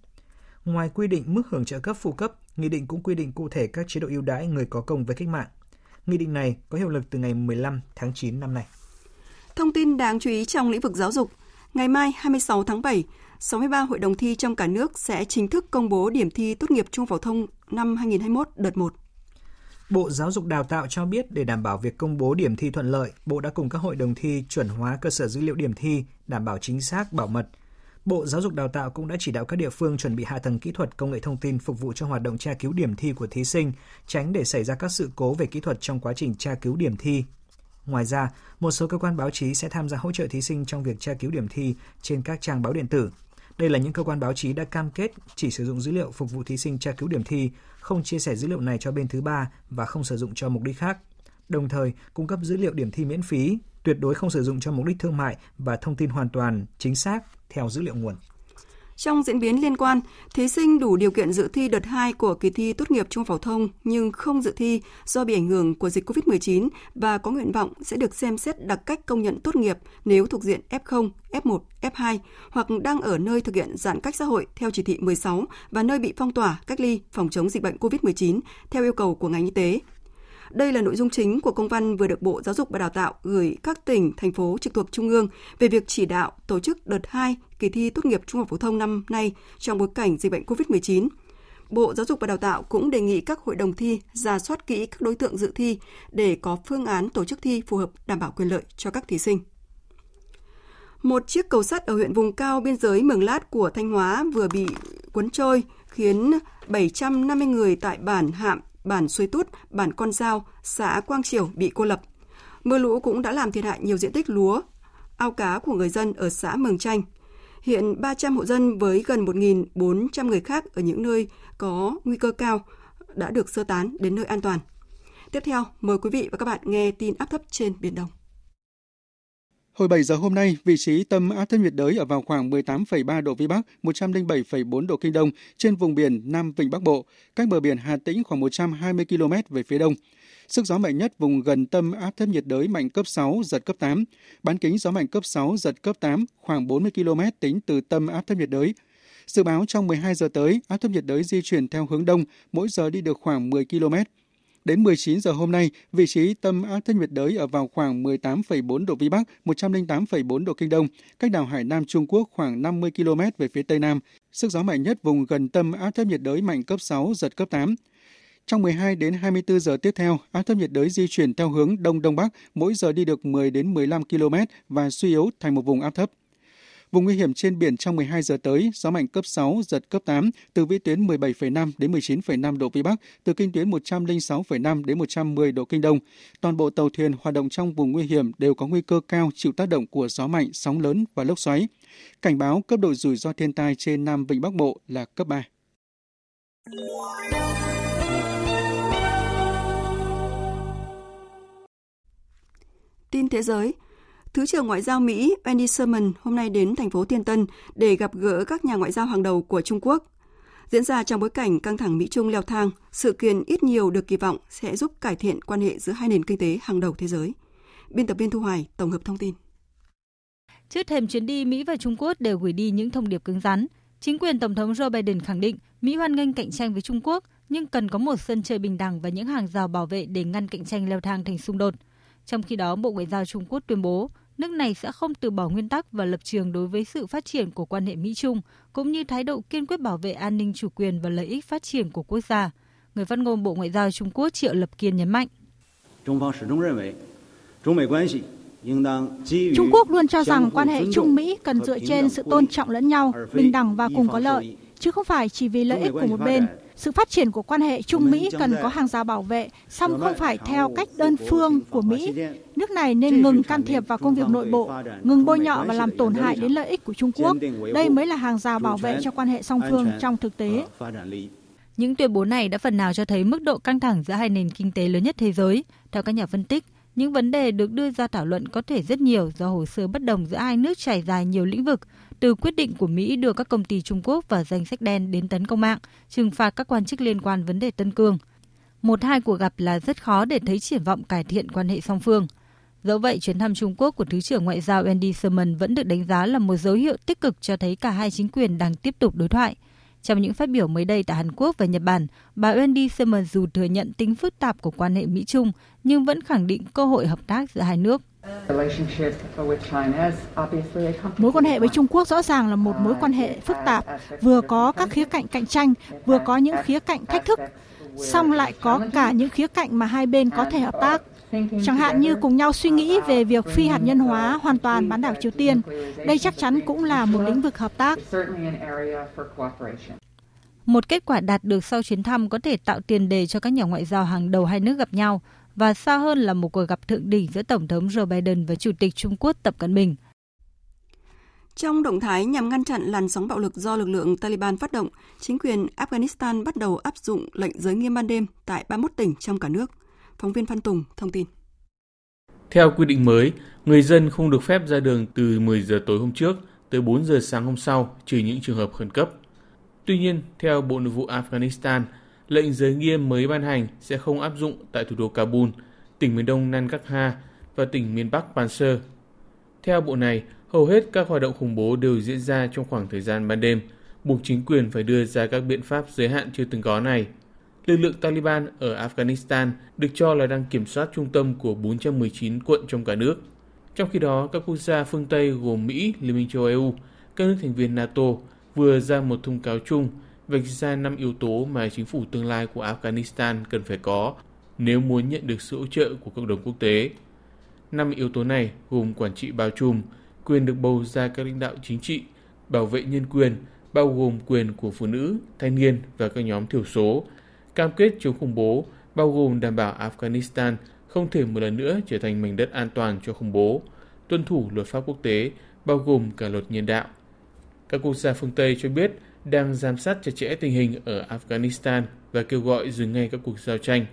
Ngoài quy định mức hưởng trợ cấp phụ cấp, Nghị định cũng quy định cụ thể các chế độ ưu đãi người có công với cách mạng. Nghị định này có hiệu lực từ ngày 15 tháng 9 năm nay. Thông tin đáng chú ý trong lĩnh vực giáo dục, ngày mai 26 tháng 7, 63 hội đồng thi trong cả nước sẽ chính thức công bố điểm thi tốt nghiệp trung phổ thông năm 2021 đợt 1. Bộ Giáo dục Đào tạo cho biết để đảm bảo việc công bố điểm thi thuận lợi, Bộ đã cùng các hội đồng thi chuẩn hóa cơ sở dữ liệu điểm thi, đảm bảo chính xác, bảo mật, Bộ Giáo dục Đào tạo cũng đã chỉ đạo các địa phương chuẩn bị hạ tầng kỹ thuật công nghệ thông tin phục vụ cho hoạt động tra cứu điểm thi của thí sinh, tránh để xảy ra các sự cố về kỹ thuật trong quá trình tra cứu điểm thi. Ngoài ra, một số cơ quan báo chí sẽ tham gia hỗ trợ thí sinh trong việc tra cứu điểm thi trên các trang báo điện tử. Đây là những cơ quan báo chí đã cam kết chỉ sử dụng dữ liệu phục vụ thí sinh tra cứu điểm thi, không chia sẻ dữ liệu này cho bên thứ ba và không sử dụng cho mục đích khác. Đồng thời, cung cấp dữ liệu điểm thi miễn phí, tuyệt đối không sử dụng cho mục đích thương mại và thông tin hoàn toàn, chính xác theo dữ liệu nguồn. Trong diễn biến liên quan, thí sinh đủ điều kiện dự thi đợt 2 của kỳ thi tốt nghiệp trung phổ thông nhưng không dự thi do bị ảnh hưởng của dịch COVID-19 và có nguyện vọng sẽ được xem xét đặc cách công nhận tốt nghiệp nếu thuộc diện F0, F1, F2 hoặc đang ở nơi thực hiện giãn cách xã hội theo chỉ thị 16 và nơi bị phong tỏa, cách ly phòng chống dịch bệnh COVID-19 theo yêu cầu của ngành y tế đây là nội dung chính của công văn vừa được Bộ Giáo dục và Đào tạo gửi các tỉnh, thành phố trực thuộc Trung ương về việc chỉ đạo tổ chức đợt 2 kỳ thi tốt nghiệp trung học phổ thông năm nay trong bối cảnh dịch bệnh COVID-19. Bộ Giáo dục và Đào tạo cũng đề nghị các hội đồng thi ra soát kỹ các đối tượng dự thi để có phương án tổ chức thi phù hợp đảm bảo quyền lợi cho các thí sinh. Một chiếc cầu sắt ở huyện vùng cao biên giới Mường Lát của Thanh Hóa vừa bị cuốn trôi khiến 750 người tại bản Hạm bản Xuôi Tút, bản Con Giao, xã Quang Triều bị cô lập. Mưa lũ cũng đã làm thiệt hại nhiều diện tích lúa ao cá của người dân ở xã Mường Chanh. Hiện 300 hộ dân với gần 1.400 người khác ở những nơi có nguy cơ cao đã được sơ tán đến nơi an toàn. Tiếp theo, mời quý vị và các bạn nghe tin áp thấp trên Biển Đông. Hồi 7 giờ hôm nay, vị trí tâm áp thấp nhiệt đới ở vào khoảng 18,3 độ Vĩ Bắc, 107,4 độ Kinh Đông trên vùng biển Nam Vịnh Bắc Bộ, cách bờ biển Hà Tĩnh khoảng 120 km về phía đông. Sức gió mạnh nhất vùng gần tâm áp thấp nhiệt đới mạnh cấp 6, giật cấp 8. Bán kính gió mạnh cấp 6, giật cấp 8, khoảng 40 km tính từ tâm áp thấp nhiệt đới. Dự báo trong 12 giờ tới, áp thấp nhiệt đới di chuyển theo hướng đông, mỗi giờ đi được khoảng 10 km. Đến 19 giờ hôm nay, vị trí tâm áp thấp nhiệt đới ở vào khoảng 18,4 độ Vĩ Bắc, 108,4 độ Kinh Đông, cách đảo Hải Nam Trung Quốc khoảng 50 km về phía Tây Nam. Sức gió mạnh nhất vùng gần tâm áp thấp nhiệt đới mạnh cấp 6, giật cấp 8. Trong 12 đến 24 giờ tiếp theo, áp thấp nhiệt đới di chuyển theo hướng đông đông bắc, mỗi giờ đi được 10 đến 15 km và suy yếu thành một vùng áp thấp. Vùng nguy hiểm trên biển trong 12 giờ tới, gió mạnh cấp 6, giật cấp 8, từ vĩ tuyến 17,5 đến 19,5 độ Vĩ Bắc, từ kinh tuyến 106,5 đến 110 độ Kinh Đông. Toàn bộ tàu thuyền hoạt động trong vùng nguy hiểm đều có nguy cơ cao chịu tác động của gió mạnh, sóng lớn và lốc xoáy. Cảnh báo cấp độ rủi ro thiên tai trên Nam Vịnh Bắc Bộ là cấp 3. Tin thế giới, Thứ trưởng Ngoại giao Mỹ Wendy Sherman hôm nay đến thành phố Thiên Tân để gặp gỡ các nhà ngoại giao hàng đầu của Trung Quốc. Diễn ra trong bối cảnh căng thẳng Mỹ-Trung leo thang, sự kiện ít nhiều được kỳ vọng sẽ giúp cải thiện quan hệ giữa hai nền kinh tế hàng đầu thế giới. Biên tập viên Thu Hoài tổng hợp thông tin. Trước thềm chuyến đi, Mỹ và Trung Quốc đều gửi đi những thông điệp cứng rắn. Chính quyền Tổng thống Joe Biden khẳng định Mỹ hoan nghênh cạnh tranh với Trung Quốc, nhưng cần có một sân chơi bình đẳng và những hàng rào bảo vệ để ngăn cạnh tranh leo thang thành xung đột. Trong khi đó, Bộ Ngoại giao Trung Quốc tuyên bố nước này sẽ không từ bỏ nguyên tắc và lập trường đối với sự phát triển của quan hệ Mỹ-Trung, cũng như thái độ kiên quyết bảo vệ an ninh chủ quyền và lợi ích phát triển của quốc gia. Người phát ngôn Bộ Ngoại giao Trung Quốc Triệu Lập Kiên nhấn mạnh. Trung Quốc luôn cho rằng quan hệ Trung Mỹ cần dựa trên sự tôn trọng lẫn nhau, bình đẳng và cùng có lợi, chứ không phải chỉ vì lợi ích của một bên. Sự phát triển của quan hệ Trung Mỹ cần có hàng rào bảo vệ, song không phải theo cách đơn phương của Mỹ. Nước này nên ngừng can thiệp vào công việc nội bộ, ngừng bôi nhọ và làm tổn hại đến lợi ích của Trung Quốc. Đây mới là hàng rào bảo vệ cho quan hệ song phương trong thực tế. Những tuyên bố này đã phần nào cho thấy mức độ căng thẳng giữa hai nền kinh tế lớn nhất thế giới. Theo các nhà phân tích, những vấn đề được đưa ra thảo luận có thể rất nhiều do hồ sơ bất đồng giữa hai nước trải dài nhiều lĩnh vực, từ quyết định của Mỹ đưa các công ty Trung Quốc vào danh sách đen đến tấn công mạng, trừng phạt các quan chức liên quan vấn đề Tân Cương. Một hai cuộc gặp là rất khó để thấy triển vọng cải thiện quan hệ song phương. Dẫu vậy, chuyến thăm Trung Quốc của Thứ trưởng Ngoại giao Andy Sherman vẫn được đánh giá là một dấu hiệu tích cực cho thấy cả hai chính quyền đang tiếp tục đối thoại. Trong những phát biểu mới đây tại Hàn Quốc và Nhật Bản, bà Wendy Sherman dù thừa nhận tính phức tạp của quan hệ Mỹ-Trung nhưng vẫn khẳng định cơ hội hợp tác giữa hai nước. Mối quan hệ với Trung Quốc rõ ràng là một mối quan hệ phức tạp, vừa có các khía cạnh cạnh tranh, vừa có những khía cạnh thách thức, song lại có cả những khía cạnh mà hai bên có thể hợp tác. Chẳng hạn như cùng nhau suy nghĩ về việc phi hạt nhân hóa hoàn toàn bán đảo Triều Tiên. Đây chắc chắn cũng là một lĩnh vực hợp tác. Một kết quả đạt được sau chuyến thăm có thể tạo tiền đề cho các nhà ngoại giao hàng đầu hai nước gặp nhau và xa hơn là một cuộc gặp thượng đỉnh giữa Tổng thống Joe Biden và Chủ tịch Trung Quốc Tập Cận Bình. Trong động thái nhằm ngăn chặn làn sóng bạo lực do lực lượng Taliban phát động, chính quyền Afghanistan bắt đầu áp dụng lệnh giới nghiêm ban đêm tại 31 tỉnh trong cả nước. Phóng viên Phan Tùng thông tin. Theo quy định mới, người dân không được phép ra đường từ 10 giờ tối hôm trước tới 4 giờ sáng hôm sau, trừ những trường hợp khẩn cấp. Tuy nhiên, theo Bộ Nội vụ Afghanistan, lệnh giới nghiêm mới ban hành sẽ không áp dụng tại thủ đô Kabul, tỉnh miền đông Nangarhar và tỉnh miền bắc Panjshir. Theo bộ này, hầu hết các hoạt động khủng bố đều diễn ra trong khoảng thời gian ban đêm, buộc chính quyền phải đưa ra các biện pháp giới hạn chưa từng có này. Lực lượng Taliban ở Afghanistan được cho là đang kiểm soát trung tâm của 419 quận trong cả nước. Trong khi đó, các quốc gia phương Tây gồm Mỹ, Liên minh châu Âu, các nước thành viên NATO vừa ra một thông cáo chung vạch ra 5 yếu tố mà chính phủ tương lai của Afghanistan cần phải có nếu muốn nhận được sự hỗ trợ của cộng đồng quốc tế. Năm yếu tố này gồm quản trị bao trùm, quyền được bầu ra các lãnh đạo chính trị, bảo vệ nhân quyền, bao gồm quyền của phụ nữ, thanh niên và các nhóm thiểu số, cam kết chống khủng bố, bao gồm đảm bảo Afghanistan không thể một lần nữa trở thành mảnh đất an toàn cho khủng bố, tuân thủ luật pháp quốc tế, bao gồm cả luật nhân đạo. Các quốc gia phương Tây cho biết đang giám sát chặt chẽ tình hình ở Afghanistan và kêu gọi dừng ngay các cuộc giao tranh.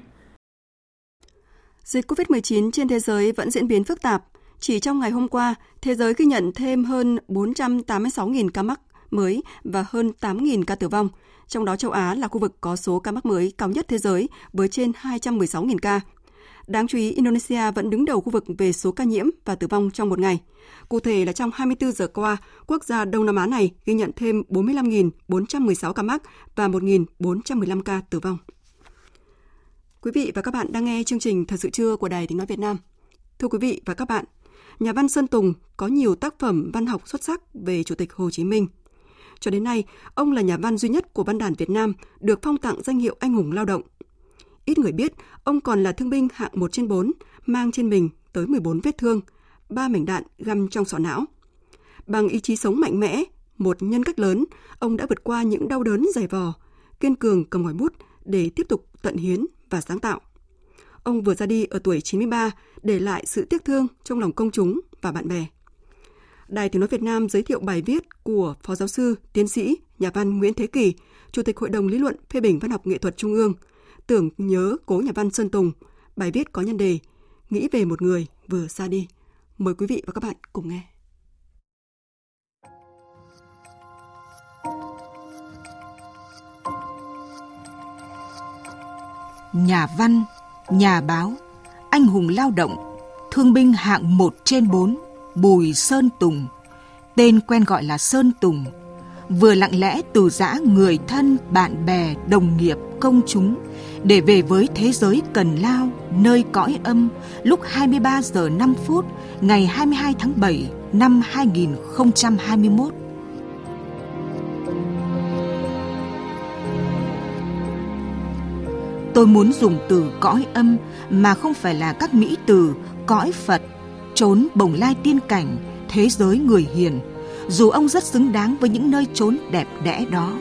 Dịch COVID-19 trên thế giới vẫn diễn biến phức tạp. Chỉ trong ngày hôm qua, thế giới ghi nhận thêm hơn 486.000 ca mắc mới và hơn 8.000 ca tử vong. Trong đó châu Á là khu vực có số ca mắc mới cao nhất thế giới với trên 216.000 ca. Đáng chú ý, Indonesia vẫn đứng đầu khu vực về số ca nhiễm và tử vong trong một ngày. Cụ thể là trong 24 giờ qua, quốc gia Đông Nam Á này ghi nhận thêm 45.416 ca mắc và 1.415 ca tử vong. Quý vị và các bạn đang nghe chương trình Thời sự trưa của Đài Tiếng Nói Việt Nam. Thưa quý vị và các bạn, nhà văn Sơn Tùng có nhiều tác phẩm văn học xuất sắc về Chủ tịch Hồ Chí Minh. Cho đến nay, ông là nhà văn duy nhất của văn đàn Việt Nam được phong tặng danh hiệu anh hùng lao động. Ít người biết, ông còn là thương binh hạng 1 trên 4, mang trên mình tới 14 vết thương, ba mảnh đạn găm trong sọ não. Bằng ý chí sống mạnh mẽ, một nhân cách lớn, ông đã vượt qua những đau đớn dày vò, kiên cường cầm ngòi bút để tiếp tục tận hiến và sáng tạo. Ông vừa ra đi ở tuổi 93, để lại sự tiếc thương trong lòng công chúng và bạn bè. Đài Tiếng Nói Việt Nam giới thiệu bài viết của Phó Giáo sư, Tiến sĩ, nhà văn Nguyễn Thế Kỳ, Chủ tịch Hội đồng Lý luận phê bình văn học nghệ thuật Trung ương, tưởng nhớ cố nhà văn Sơn Tùng. Bài viết có nhân đề Nghĩ về một người vừa ra đi. Mời quý vị và các bạn cùng nghe. Nhà văn, nhà báo, anh hùng lao động, thương binh hạng 1 trên 4, Bùi Sơn Tùng, tên quen gọi là Sơn Tùng, vừa lặng lẽ từ giã người thân, bạn bè, đồng nghiệp, công chúng để về với thế giới cần lao nơi cõi âm lúc 23 giờ 5 phút ngày 22 tháng 7 năm 2021. Tôi muốn dùng từ cõi âm mà không phải là các mỹ từ cõi Phật, trốn bồng lai tiên cảnh, thế giới người hiền, dù ông rất xứng đáng với những nơi trốn đẹp đẽ đó.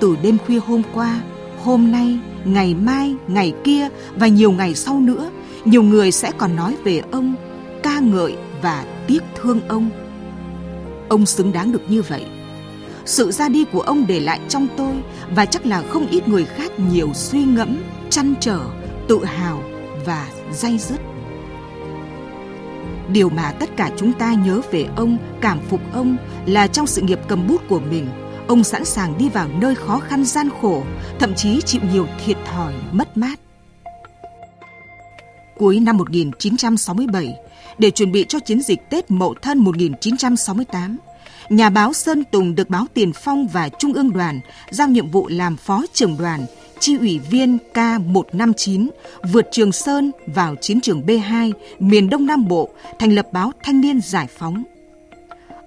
Từ đêm khuya hôm qua, hôm nay, ngày mai, ngày kia và nhiều ngày sau nữa, nhiều người sẽ còn nói về ông, ca ngợi và tiếc thương ông. Ông xứng đáng được như vậy. Sự ra đi của ông để lại trong tôi và chắc là không ít người khác nhiều suy ngẫm, chăn trở, tự hào và day dứt. Điều mà tất cả chúng ta nhớ về ông, cảm phục ông là trong sự nghiệp cầm bút của mình, ông sẵn sàng đi vào nơi khó khăn gian khổ, thậm chí chịu nhiều thiệt thòi, mất mát. Cuối năm 1967, để chuẩn bị cho chiến dịch Tết Mậu Thân 1968, nhà báo Sơn Tùng được báo Tiền Phong và Trung ương đoàn giao nhiệm vụ làm phó trưởng đoàn, chi ủy viên K159 vượt Trường Sơn vào chiến trường B2 miền Đông Nam Bộ, thành lập báo Thanh niên Giải phóng.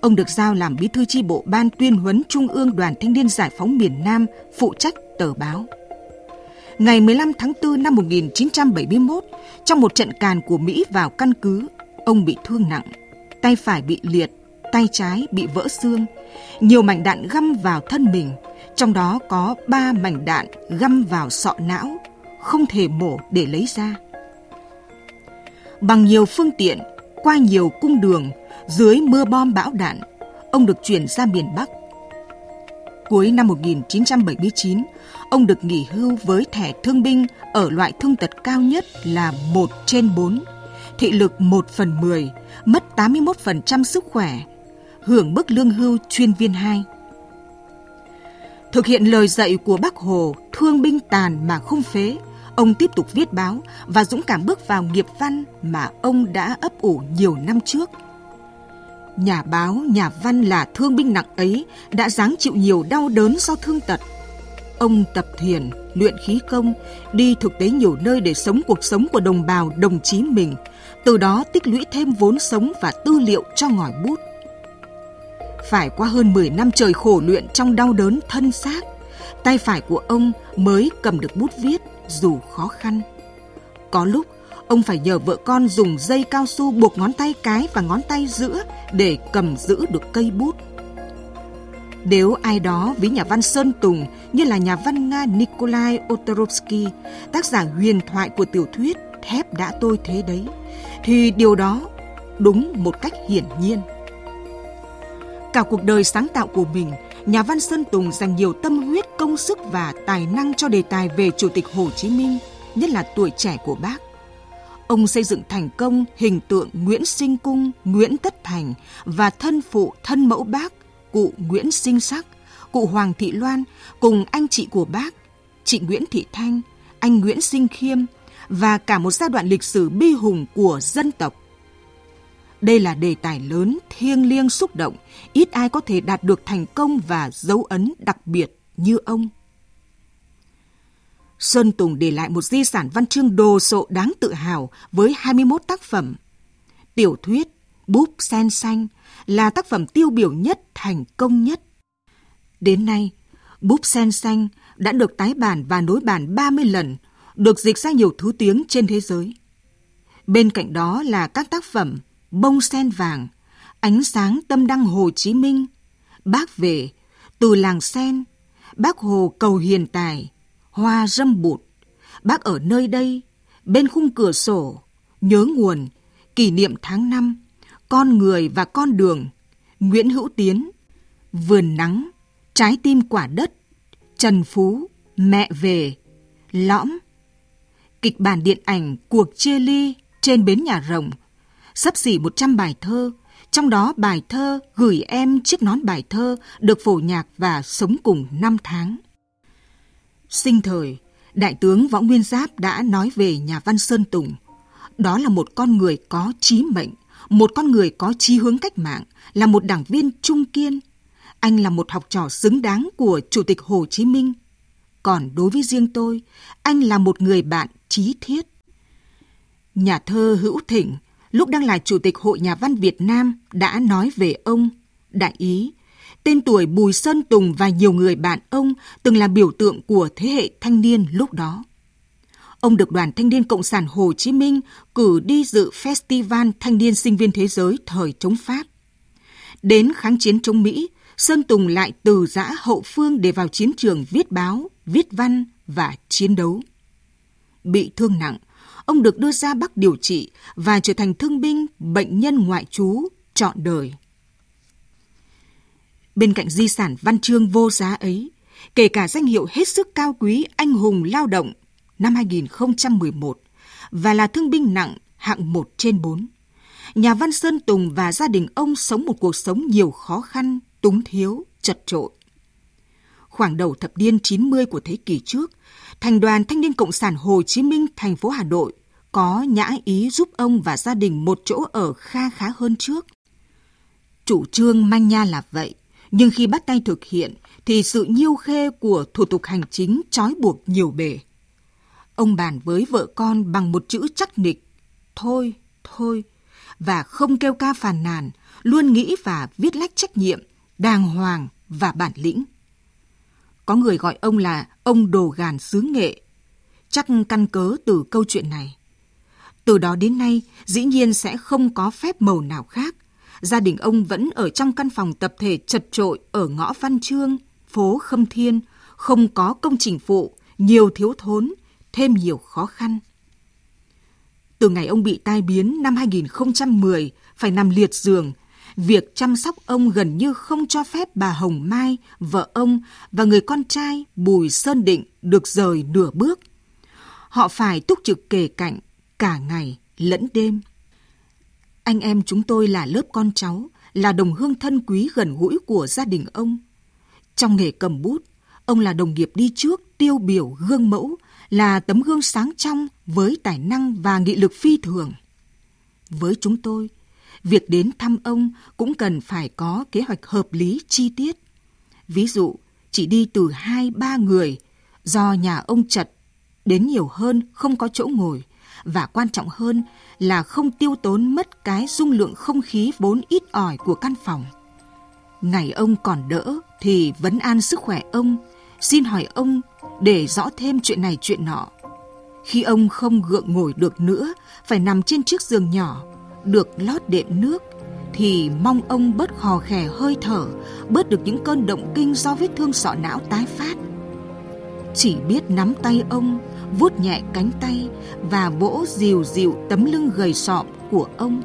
Ông được giao làm bí thư chi bộ Ban tuyên huấn Trung ương Đoàn Thanh niên Giải phóng miền Nam, phụ trách tờ báo. Ngày 15 tháng 4 năm 1971, trong một trận càn của Mỹ vào căn cứ, ông bị thương nặng, tay phải bị liệt, tay trái bị vỡ xương, nhiều mảnh đạn găm vào thân mình, trong đó có ba mảnh đạn găm vào sọ não, không thể mổ để lấy ra. Bằng nhiều phương tiện, qua nhiều cung đường, dưới mưa bom bão đạn, ông được chuyển ra miền Bắc. Cuối năm 1979, ông được nghỉ hưu với thẻ thương binh ở loại thương tật cao nhất là 1 trên 4, thị lực 1 phần 10, mất 81% sức khỏe, hưởng mức lương hưu chuyên viên 2. Thực hiện lời dạy của bác Hồ, thương binh tàn mà không phế, ông tiếp tục viết báo và dũng cảm bước vào nghiệp văn mà ông đã ấp ủ nhiều năm trước. Nhà báo, nhà văn là thương binh nặng ấy đã gắng chịu nhiều đau đớn do thương tật. Ông tập thiền, luyện khí công, đi thực tế nhiều nơi để sống cuộc sống của đồng bào, đồng chí mình, từ đó tích lũy thêm vốn sống và tư liệu cho ngòi bút. Phải qua hơn 10 năm trời khổ luyện trong đau đớn thân xác, tay phải của ông mới cầm được bút viết dù khó khăn. Có lúc, ông phải nhờ vợ con dùng dây cao su buộc ngón tay cái và ngón tay giữa để cầm giữ được cây bút. Nếu ai đó ví nhà văn Sơn Tùng như là nhà văn Nga Nikolai Otorovsky, tác giả huyền thoại của tiểu thuyết Thép đã tôi thế đấy, thì điều đó đúng một cách hiển nhiên. Cả cuộc đời sáng tạo của mình, nhà văn Sơn Tùng dành nhiều tâm huyết, công sức và tài năng cho đề tài về Chủ tịch Hồ Chí Minh, nhất là tuổi trẻ của bác. Ông xây dựng thành công hình tượng Nguyễn Sinh Cung, Nguyễn Tất Thành và thân phụ thân mẫu bác, cụ Nguyễn Sinh Sắc, cụ Hoàng Thị Loan cùng anh chị của bác, chị Nguyễn Thị Thanh, anh Nguyễn Sinh Khiêm và cả một giai đoạn lịch sử bi hùng của dân tộc. Đây là đề tài lớn, thiêng liêng xúc động, ít ai có thể đạt được thành công và dấu ấn đặc biệt như ông. Sơn Tùng để lại một di sản văn chương đồ sộ đáng tự hào với 21 tác phẩm. Tiểu thuyết Búp Sen Xanh là tác phẩm tiêu biểu nhất, thành công nhất. Đến nay, Búp Sen Xanh đã được tái bản và nối bản 30 lần, được dịch ra nhiều thứ tiếng trên thế giới. Bên cạnh đó là các tác phẩm Bông Sen Vàng, Ánh sáng tâm đăng Hồ Chí Minh, Bác về, Từ làng sen, Bác Hồ cầu hiền tài, Hoa râm bụt, Bác ở nơi đây, bên khung cửa sổ, nhớ nguồn, kỷ niệm tháng năm, con người và con đường, Nguyễn Hữu Tiến, vườn nắng, trái tim quả đất, Trần Phú, mẹ về, lõm, kịch bản điện ảnh cuộc chia ly trên bến nhà rồng, sắp xỉ 100 bài thơ, trong đó bài thơ Gửi em chiếc nón bài thơ được phổ nhạc và sống cùng năm tháng. Sinh thời, Đại tướng Võ Nguyên Giáp đã nói về nhà văn Sơn Tùng. Đó là một con người có trí mệnh, một con người có chí hướng cách mạng, là một đảng viên trung kiên. Anh là một học trò xứng đáng của Chủ tịch Hồ Chí Minh. Còn đối với riêng tôi, anh là một người bạn trí thiết. Nhà thơ Hữu Thịnh, lúc đang là Chủ tịch Hội Nhà văn Việt Nam, đã nói về ông, đại ý, tên tuổi Bùi Sơn Tùng và nhiều người bạn ông từng là biểu tượng của thế hệ thanh niên lúc đó. Ông được Đoàn Thanh niên Cộng sản Hồ Chí Minh cử đi dự Festival Thanh niên Sinh viên Thế giới thời chống Pháp. Đến kháng chiến chống Mỹ, Sơn Tùng lại từ giã hậu phương để vào chiến trường viết báo, viết văn và chiến đấu. Bị thương nặng, ông được đưa ra Bắc điều trị và trở thành thương binh bệnh nhân ngoại trú trọn đời. Bên cạnh di sản văn chương vô giá ấy, kể cả danh hiệu hết sức cao quý anh hùng lao động năm 2011 và là thương binh nặng hạng 1 trên 4. Nhà văn Sơn Tùng và gia đình ông sống một cuộc sống nhiều khó khăn, túng thiếu, chật trội. Khoảng đầu thập niên 90 của thế kỷ trước, Thành đoàn Thanh niên Cộng sản Hồ Chí Minh thành phố Hà Nội có nhã ý giúp ông và gia đình một chỗ ở kha khá hơn trước. Chủ trương manh nha là vậy, nhưng khi bắt tay thực hiện thì sự nhiêu khê của thủ tục hành chính trói buộc nhiều bề. Ông bàn với vợ con bằng một chữ chắc nịch, thôi, thôi, và không kêu ca phàn nàn, luôn nghĩ và viết lách trách nhiệm, đàng hoàng và bản lĩnh. Có người gọi ông là ông đồ gàn xứ nghệ, chắc căn cớ từ câu chuyện này. Từ đó đến nay, dĩ nhiên sẽ không có phép màu nào khác. Gia đình ông vẫn ở trong căn phòng tập thể chật trội ở ngõ Văn Trương, phố Khâm Thiên, không có công trình phụ, nhiều thiếu thốn, thêm nhiều khó khăn. Từ ngày ông bị tai biến năm 2010, phải nằm liệt giường, việc chăm sóc ông gần như không cho phép bà Hồng Mai, vợ ông và người con trai Bùi Sơn Định được rời nửa bước. Họ phải túc trực kề cạnh cả ngày lẫn đêm. Anh em chúng tôi là lớp con cháu, là đồng hương thân quý gần gũi của gia đình ông. Trong nghề cầm bút, ông là đồng nghiệp đi trước, tiêu biểu, gương mẫu, là tấm gương sáng trong với tài năng và nghị lực phi thường. Với chúng tôi, việc đến thăm ông cũng cần phải có kế hoạch hợp lý chi tiết. Ví dụ, chỉ đi từ hai ba người, do nhà ông chật, đến nhiều hơn không có chỗ ngồi, và quan trọng hơn là không tiêu tốn mất cái dung lượng không khí vốn ít ỏi của căn phòng. Ngày ông còn đỡ thì vấn an sức khỏe ông, xin hỏi ông để rõ thêm chuyện này chuyện nọ. Khi ông không gượng ngồi được nữa, phải nằm trên chiếc giường nhỏ, được lót đệm nước, thì mong ông bớt khò khè hơi thở, bớt được những cơn động kinh do vết thương sọ não tái phát. Chỉ biết nắm tay ông, vuốt nhẹ cánh tay và vỗ dìu dịu tấm lưng gầy sọm của ông.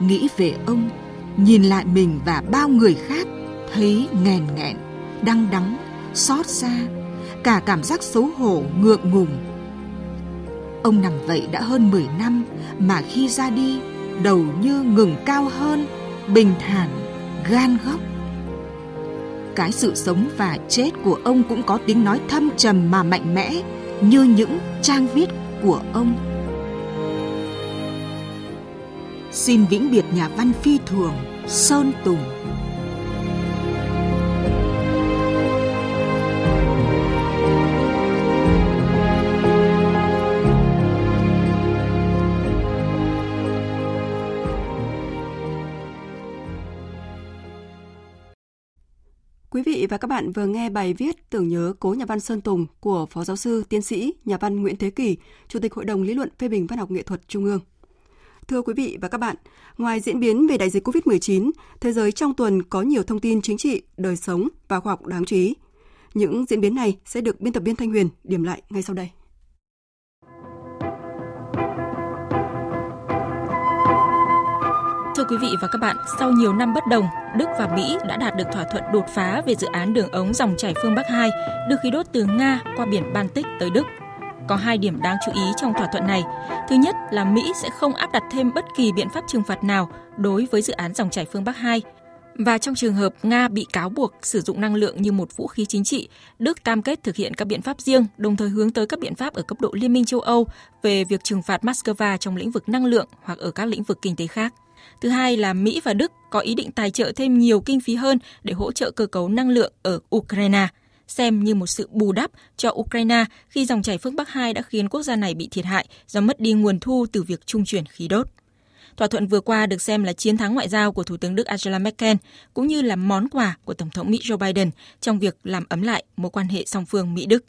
nghĩ về ông, nhìn lại mình và bao người khác thấy nghèn nghẹn, đăng đắng, xót xa, cả cảm giác xấu hổ, ngượng ngùng. Ông nằm vậy đã hơn 10 năm mà khi ra đi, đầu như ngừng cao hơn, bình thản, gan góc. Cái sự sống và chết của ông cũng có tiếng nói thâm trầm mà mạnh mẽ như những trang viết của ông. Xin vĩnh biệt nhà văn phi thường Sơn Tùng vị và các bạn vừa nghe bài viết Tưởng nhớ cố nhà văn Sơn Tùng của Phó Giáo sư, Tiến sĩ, nhà văn Nguyễn Thế Kỳ, Chủ tịch Hội đồng Lý luận phê bình văn học nghệ thuật Trung ương. Thưa quý vị và các bạn, ngoài diễn biến về đại dịch COVID-19, thế giới trong tuần có nhiều thông tin chính trị, đời sống và khoa học đáng chú ý. Những diễn biến này sẽ được biên tập viên Thanh Huyền điểm lại ngay sau đây. Thưa quý vị và các bạn, sau nhiều năm bất đồng, Đức và Mỹ đã đạt được thỏa thuận đột phá về dự án đường ống dòng chảy phương Bắc 2 đưa khí đốt từ Nga qua biển Baltic tới Đức. Có hai điểm đáng chú ý trong thỏa thuận này. Thứ nhất là Mỹ sẽ không áp đặt thêm bất kỳ biện pháp trừng phạt nào đối với dự án dòng chảy phương Bắc 2. Và trong trường hợp Nga bị cáo buộc sử dụng năng lượng như một vũ khí chính trị, Đức cam kết thực hiện các biện pháp riêng, đồng thời hướng tới các biện pháp ở cấp độ Liên minh châu Âu về việc trừng phạt Moscow trong lĩnh vực năng lượng hoặc ở các lĩnh vực kinh tế khác. Thứ hai là Mỹ và Đức có ý định tài trợ thêm nhiều kinh phí hơn để hỗ trợ cơ cấu năng lượng ở Ukraine, xem như một sự bù đắp cho Ukraine khi dòng chảy phương Bắc 2 đã khiến quốc gia này bị thiệt hại do mất đi nguồn thu từ việc trung chuyển khí đốt. Thỏa thuận vừa qua được xem là chiến thắng ngoại giao của Thủ tướng Đức Angela Merkel, cũng như là món quà của Tổng thống Mỹ Joe Biden trong việc làm ấm lại mối quan hệ song phương Mỹ-Đức.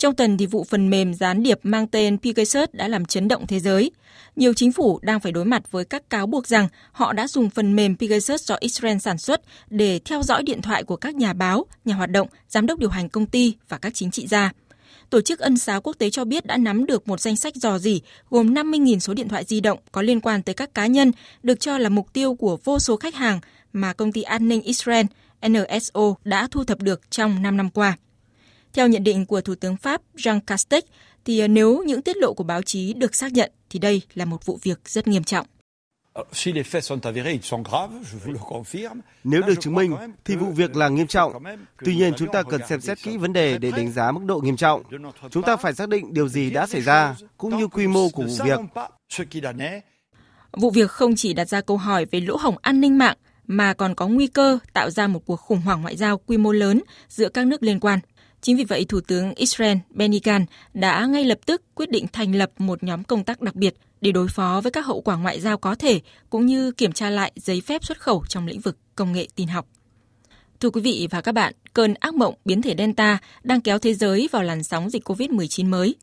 Trong tuần thì vụ phần mềm gián điệp mang tên Pegasus đã làm chấn động thế giới. Nhiều chính phủ đang phải đối mặt với các cáo buộc rằng họ đã dùng phần mềm Pegasus do Israel sản xuất để theo dõi điện thoại của các nhà báo, nhà hoạt động, giám đốc điều hành công ty và các chính trị gia. Tổ chức Ân xá quốc tế cho biết đã nắm được một danh sách dò dỉ gồm 50.000 số điện thoại di động có liên quan tới các cá nhân được cho là mục tiêu của vô số khách hàng mà công ty an ninh Israel NSO đã thu thập được trong 5 năm qua. Theo nhận định của Thủ tướng Pháp Jean Castex, thì nếu những tiết lộ của báo chí được xác nhận thì đây là một vụ việc rất nghiêm trọng. Nếu được chứng minh thì vụ việc là nghiêm trọng. Tuy nhiên chúng ta cần xem xét kỹ vấn đề để đánh giá mức độ nghiêm trọng. Chúng ta phải xác định điều gì đã xảy ra cũng như quy mô của vụ việc. Vụ việc không chỉ đặt ra câu hỏi về lỗ hổng an ninh mạng mà còn có nguy cơ tạo ra một cuộc khủng hoảng ngoại giao quy mô lớn giữa các nước liên quan. Chính vì vậy, Thủ tướng Israel Benny Gantz đã ngay lập tức quyết định thành lập một nhóm công tác đặc biệt để đối phó với các hậu quả ngoại giao có thể, cũng như kiểm tra lại giấy phép xuất khẩu trong lĩnh vực công nghệ tin học. Thưa quý vị và các bạn, cơn ác mộng biến thể Delta đang kéo thế giới vào làn sóng dịch COVID-19 mới.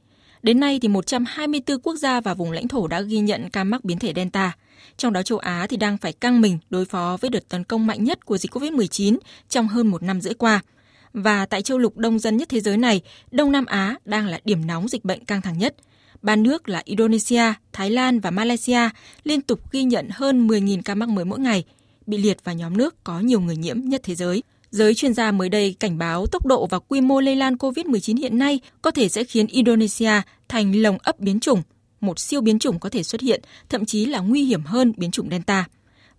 Đến nay thì 124 quốc gia và vùng lãnh thổ đã ghi nhận ca mắc biến thể Delta. Trong đó châu Á thì đang phải căng mình đối phó với đợt tấn công mạnh nhất của dịch COVID-19 trong hơn một năm rưỡi qua – và tại châu lục đông dân nhất thế giới này, Đông Nam Á đang là điểm nóng dịch bệnh căng thẳng nhất. Ba nước là Indonesia, Thái Lan và Malaysia liên tục ghi nhận hơn 10.000 ca mắc mới mỗi ngày, bị liệt vào nhóm nước có nhiều người nhiễm nhất thế giới. Giới chuyên gia mới đây cảnh báo tốc độ và quy mô lây lan COVID-19 hiện nay có thể sẽ khiến Indonesia thành lồng ấp biến chủng, một siêu biến chủng có thể xuất hiện, thậm chí là nguy hiểm hơn biến chủng Delta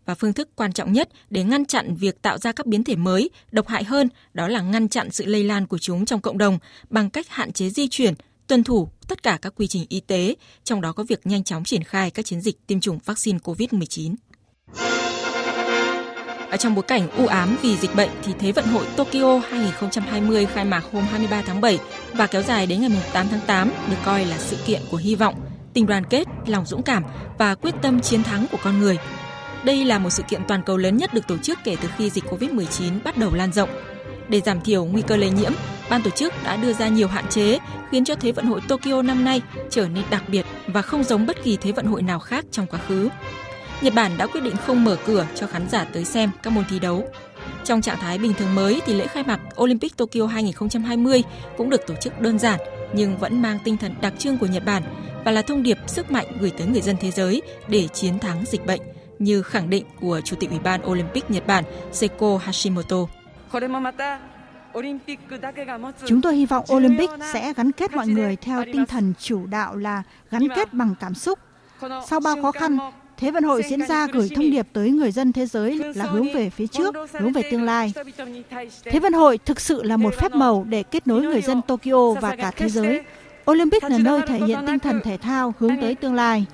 và phương thức quan trọng nhất để ngăn chặn việc tạo ra các biến thể mới độc hại hơn đó là ngăn chặn sự lây lan của chúng trong cộng đồng bằng cách hạn chế di chuyển, tuân thủ tất cả các quy trình y tế, trong đó có việc nhanh chóng triển khai các chiến dịch tiêm chủng vaccine COVID-19. Ở trong bối cảnh u ám vì dịch bệnh thì Thế vận hội Tokyo 2020 khai mạc hôm 23 tháng 7 và kéo dài đến ngày 8 tháng 8 được coi là sự kiện của hy vọng, tình đoàn kết, lòng dũng cảm và quyết tâm chiến thắng của con người đây là một sự kiện toàn cầu lớn nhất được tổ chức kể từ khi dịch COVID-19 bắt đầu lan rộng. Để giảm thiểu nguy cơ lây nhiễm, ban tổ chức đã đưa ra nhiều hạn chế, khiến cho Thế vận hội Tokyo năm nay trở nên đặc biệt và không giống bất kỳ Thế vận hội nào khác trong quá khứ. Nhật Bản đã quyết định không mở cửa cho khán giả tới xem các môn thi đấu. Trong trạng thái bình thường mới thì lễ khai mạc Olympic Tokyo 2020 cũng được tổ chức đơn giản nhưng vẫn mang tinh thần đặc trưng của Nhật Bản và là thông điệp sức mạnh gửi tới người dân thế giới để chiến thắng dịch bệnh như khẳng định của Chủ tịch Ủy ban Olympic Nhật Bản Seiko Hashimoto. Chúng tôi hy vọng Olympic sẽ gắn kết mọi người theo tinh thần chủ đạo là gắn kết bằng cảm xúc. Sau bao khó khăn, Thế vận hội diễn ra gửi thông điệp tới người dân thế giới là hướng về phía trước, hướng về tương lai. Thế vận hội thực sự là một phép màu để kết nối người dân Tokyo và cả thế giới. Olympic là nơi thể hiện tinh thần thể thao hướng tới tương lai.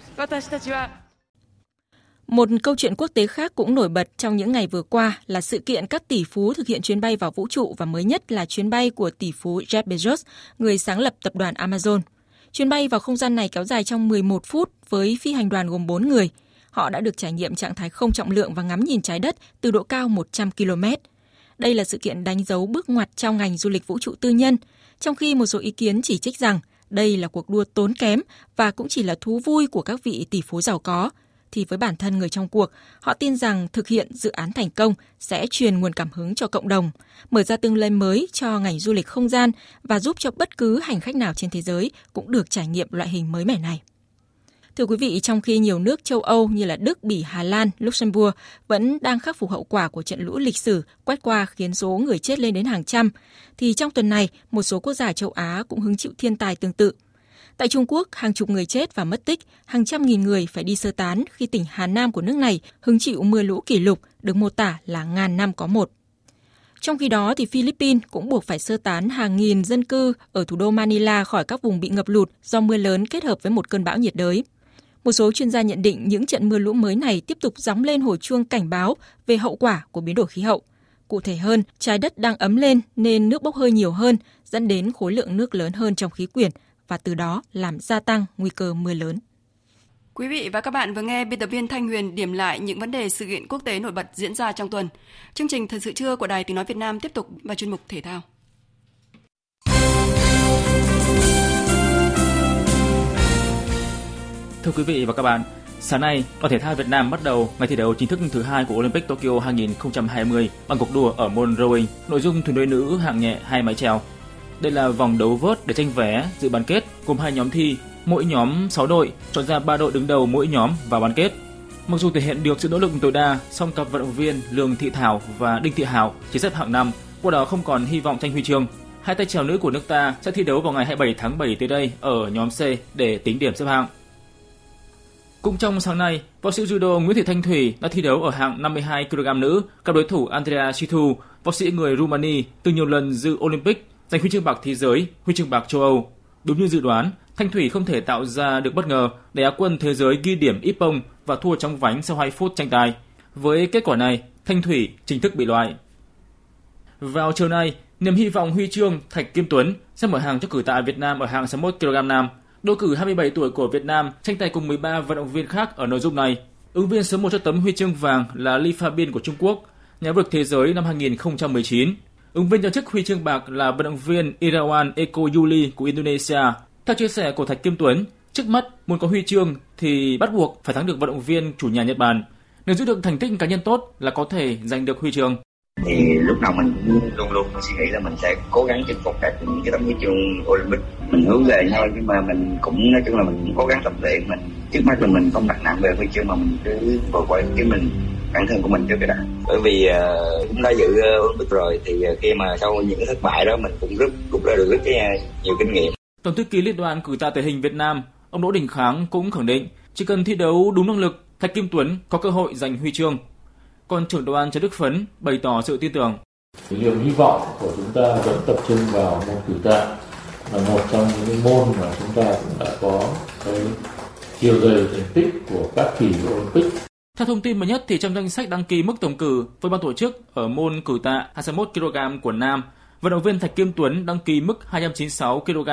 Một câu chuyện quốc tế khác cũng nổi bật trong những ngày vừa qua là sự kiện các tỷ phú thực hiện chuyến bay vào vũ trụ và mới nhất là chuyến bay của tỷ phú Jeff Bezos, người sáng lập tập đoàn Amazon. Chuyến bay vào không gian này kéo dài trong 11 phút với phi hành đoàn gồm 4 người. Họ đã được trải nghiệm trạng thái không trọng lượng và ngắm nhìn trái đất từ độ cao 100 km. Đây là sự kiện đánh dấu bước ngoặt trong ngành du lịch vũ trụ tư nhân, trong khi một số ý kiến chỉ trích rằng đây là cuộc đua tốn kém và cũng chỉ là thú vui của các vị tỷ phú giàu có, thì với bản thân người trong cuộc, họ tin rằng thực hiện dự án thành công sẽ truyền nguồn cảm hứng cho cộng đồng, mở ra tương lai mới cho ngành du lịch không gian và giúp cho bất cứ hành khách nào trên thế giới cũng được trải nghiệm loại hình mới mẻ này. Thưa quý vị, trong khi nhiều nước châu Âu như là Đức, Bỉ, Hà Lan, Luxembourg vẫn đang khắc phục hậu quả của trận lũ lịch sử quét qua khiến số người chết lên đến hàng trăm, thì trong tuần này, một số quốc gia châu Á cũng hứng chịu thiên tai tương tự. Tại Trung Quốc, hàng chục người chết và mất tích, hàng trăm nghìn người phải đi sơ tán khi tỉnh Hà Nam của nước này hứng chịu mưa lũ kỷ lục được mô tả là ngàn năm có một. Trong khi đó, thì Philippines cũng buộc phải sơ tán hàng nghìn dân cư ở thủ đô Manila khỏi các vùng bị ngập lụt do mưa lớn kết hợp với một cơn bão nhiệt đới. Một số chuyên gia nhận định những trận mưa lũ mới này tiếp tục gióng lên hồi chuông cảnh báo về hậu quả của biến đổi khí hậu. Cụ thể hơn, trái đất đang ấm lên nên nước bốc hơi nhiều hơn, dẫn đến khối lượng nước lớn hơn trong khí quyển và từ đó làm gia tăng nguy cơ mưa lớn. Quý vị và các bạn vừa nghe biên tập viên Thanh Huyền điểm lại những vấn đề sự kiện quốc tế nổi bật diễn ra trong tuần. Chương trình Thời sự trưa của Đài Tiếng Nói Việt Nam tiếp tục vào chuyên mục Thể thao. Thưa quý vị và các bạn, sáng nay, đoàn thể thao Việt Nam bắt đầu ngày thi đấu chính thức thứ hai của Olympic Tokyo 2020 bằng cuộc đua ở môn rowing, nội dung thuyền đôi nữ hạng nhẹ hai mái chèo. Đây là vòng đấu vớt để tranh vé dự bán kết gồm hai nhóm thi, mỗi nhóm 6 đội, chọn ra 3 đội đứng đầu mỗi nhóm vào bán kết. Mặc dù thể hiện được sự nỗ lực tối đa, song cặp vận động viên Lương Thị Thảo và Đinh Thị Hảo chỉ xếp hạng 5, qua đó không còn hy vọng tranh huy chương. Hai tay trèo nữ của nước ta sẽ thi đấu vào ngày 27 tháng 7 tới đây ở nhóm C để tính điểm xếp hạng. Cũng trong sáng nay, võ sĩ judo Nguyễn Thị Thanh Thủy đã thi đấu ở hạng 52 kg nữ gặp đối thủ Andrea Chitu, võ sĩ người Rumani từng nhiều lần dự Olympic, giành huy chương bạc thế giới, huy chương bạc châu Âu. Đúng như dự đoán, Thanh Thủy không thể tạo ra được bất ngờ để Á quân thế giới ghi điểm ít bông và thua trong vánh sau 2 phút tranh tài. Với kết quả này, Thanh Thủy chính thức bị loại. Vào chiều nay, niềm hy vọng huy chương Thạch Kim Tuấn sẽ mở hàng cho cử tạ Việt Nam ở hạng 61 kg nam Đô cử 27 tuổi của Việt Nam tranh tài cùng 13 vận động viên khác ở nội dung này. Ứng viên số 1 cho tấm huy chương vàng là Li Fabian của Trung Quốc, nhà vô địch thế giới năm 2019. Ứng viên cho chức huy chương bạc là vận động viên Irawan Eko Yuli của Indonesia. Theo chia sẻ của Thạch Kim Tuấn, trước mắt muốn có huy chương thì bắt buộc phải thắng được vận động viên chủ nhà Nhật Bản. Nếu giữ được thành tích cá nhân tốt là có thể giành được huy chương thì lúc nào mình cũng luôn luôn suy nghĩ là mình sẽ cố gắng chinh phục các những cái tấm huy chương Olympic mình hướng về thôi nhưng mà mình cũng nói chung là mình cố gắng tập luyện mình trước mắt là mình không đặt nặng về huy chương mà mình cứ vượt qua cái mình bản thân của mình trước cái đã bởi vì uh, cũng đã dự Olympic rồi thì uh, khi mà sau những thất bại đó mình cũng rút cũng đã được rất cái uh, nhiều kinh nghiệm Tổng thư ký liên đoàn cử tạ thể hình Việt Nam ông Đỗ Đình Kháng cũng khẳng định chỉ cần thi đấu đúng năng lực Thạch Kim Tuấn có cơ hội giành huy chương còn trưởng đoàn Trần Đức Phấn bày tỏ sự tin tưởng. Niềm hy vọng của chúng ta vẫn tập trung vào môn cử tạ là một trong những môn mà chúng ta cũng đã có cái chiều dày thành tích của các kỳ Olympic. Theo thông tin mới nhất thì trong danh sách đăng ký mức tổng cử với ban tổ chức ở môn cử tạ 21 kg của nam, vận động viên Thạch Kim Tuấn đăng ký mức 296 kg,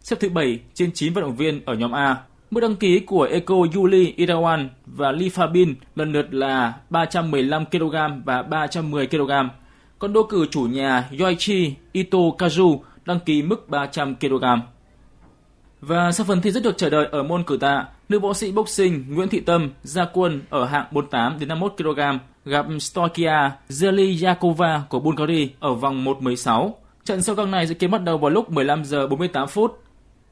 xếp thứ 7 trên 9 vận động viên ở nhóm A. Mức đăng ký của Eco Yuli Irawan và Li Fabin lần lượt là 315 kg và 310 kg. Còn đô cử chủ nhà Yoichi Ito Kazu đăng ký mức 300 kg. Và sau phần thi rất được chờ đợi ở môn cử tạ, nữ võ sĩ boxing Nguyễn Thị Tâm ra quân ở hạng 48 đến 51 kg gặp Stokia Zelyakova của Bulgaria ở vòng 1/16. Trận sâu căng này dự kiến bắt đầu vào lúc 15 giờ 48 phút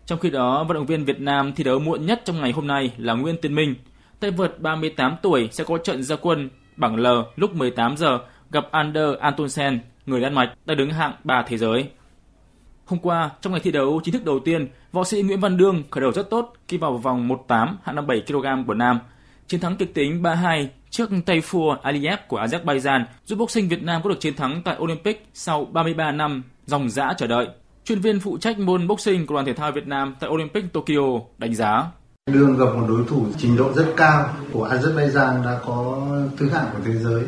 trong khi đó, vận động viên Việt Nam thi đấu muộn nhất trong ngày hôm nay là Nguyễn Tiến Minh. tay vợt 38 tuổi sẽ có trận gia quân bảng L lúc 18 giờ gặp Ander Antonsen, người Đan Mạch đã đứng hạng 3 thế giới. Hôm qua, trong ngày thi đấu chính thức đầu tiên, võ sĩ Nguyễn Văn Đương khởi đầu rất tốt khi vào vòng 1-8 hạng 57 kg của nam. Chiến thắng kịch tính 3-2 trước Tayfur Aliyev của Azerbaijan giúp boxing Việt Nam có được chiến thắng tại Olympic sau 33 năm dòng dã chờ đợi. Chuyên viên phụ trách môn boxing của đoàn thể thao Việt Nam tại Olympic Tokyo đánh giá. Đương gặp một đối thủ trình độ rất cao của Azerbaijan đã có thứ hạng của thế giới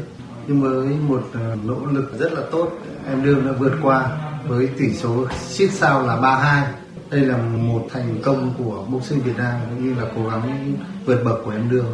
nhưng với một ờ, nỗ lực rất là tốt em đương đã vượt qua với tỷ số siết sao là 3-2 đây là một thành công của boxing Việt Nam cũng như là cố gắng vượt bậc của em đương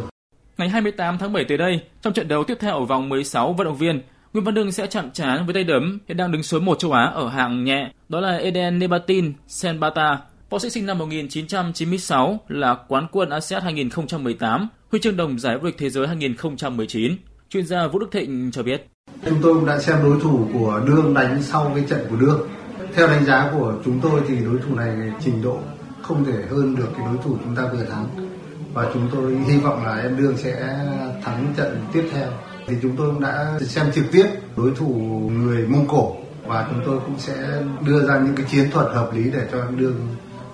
Ngày 28 tháng 7 tới đây, trong trận đấu tiếp theo ở vòng 16 vận động viên, Nguyễn Văn Đương sẽ chạm trán với tay đấm hiện đang đứng số 1 châu Á ở hạng nhẹ, đó là Eden Nebatin Senbata. Võ sĩ sinh năm 1996 là quán quân ASEAN 2018, huy chương đồng giải vô địch thế giới 2019. Chuyên gia Vũ Đức Thịnh cho biết. Chúng tôi cũng đã xem đối thủ của Đương đánh sau cái trận của Đương. Theo đánh giá của chúng tôi thì đối thủ này trình độ không thể hơn được cái đối thủ chúng ta vừa thắng. Và chúng tôi hy vọng là em Đương sẽ thắng trận tiếp theo. Thì chúng tôi cũng đã xem trực tiếp đối thủ người Mông Cổ và chúng tôi cũng sẽ đưa ra những cái chiến thuật hợp lý để cho em Đương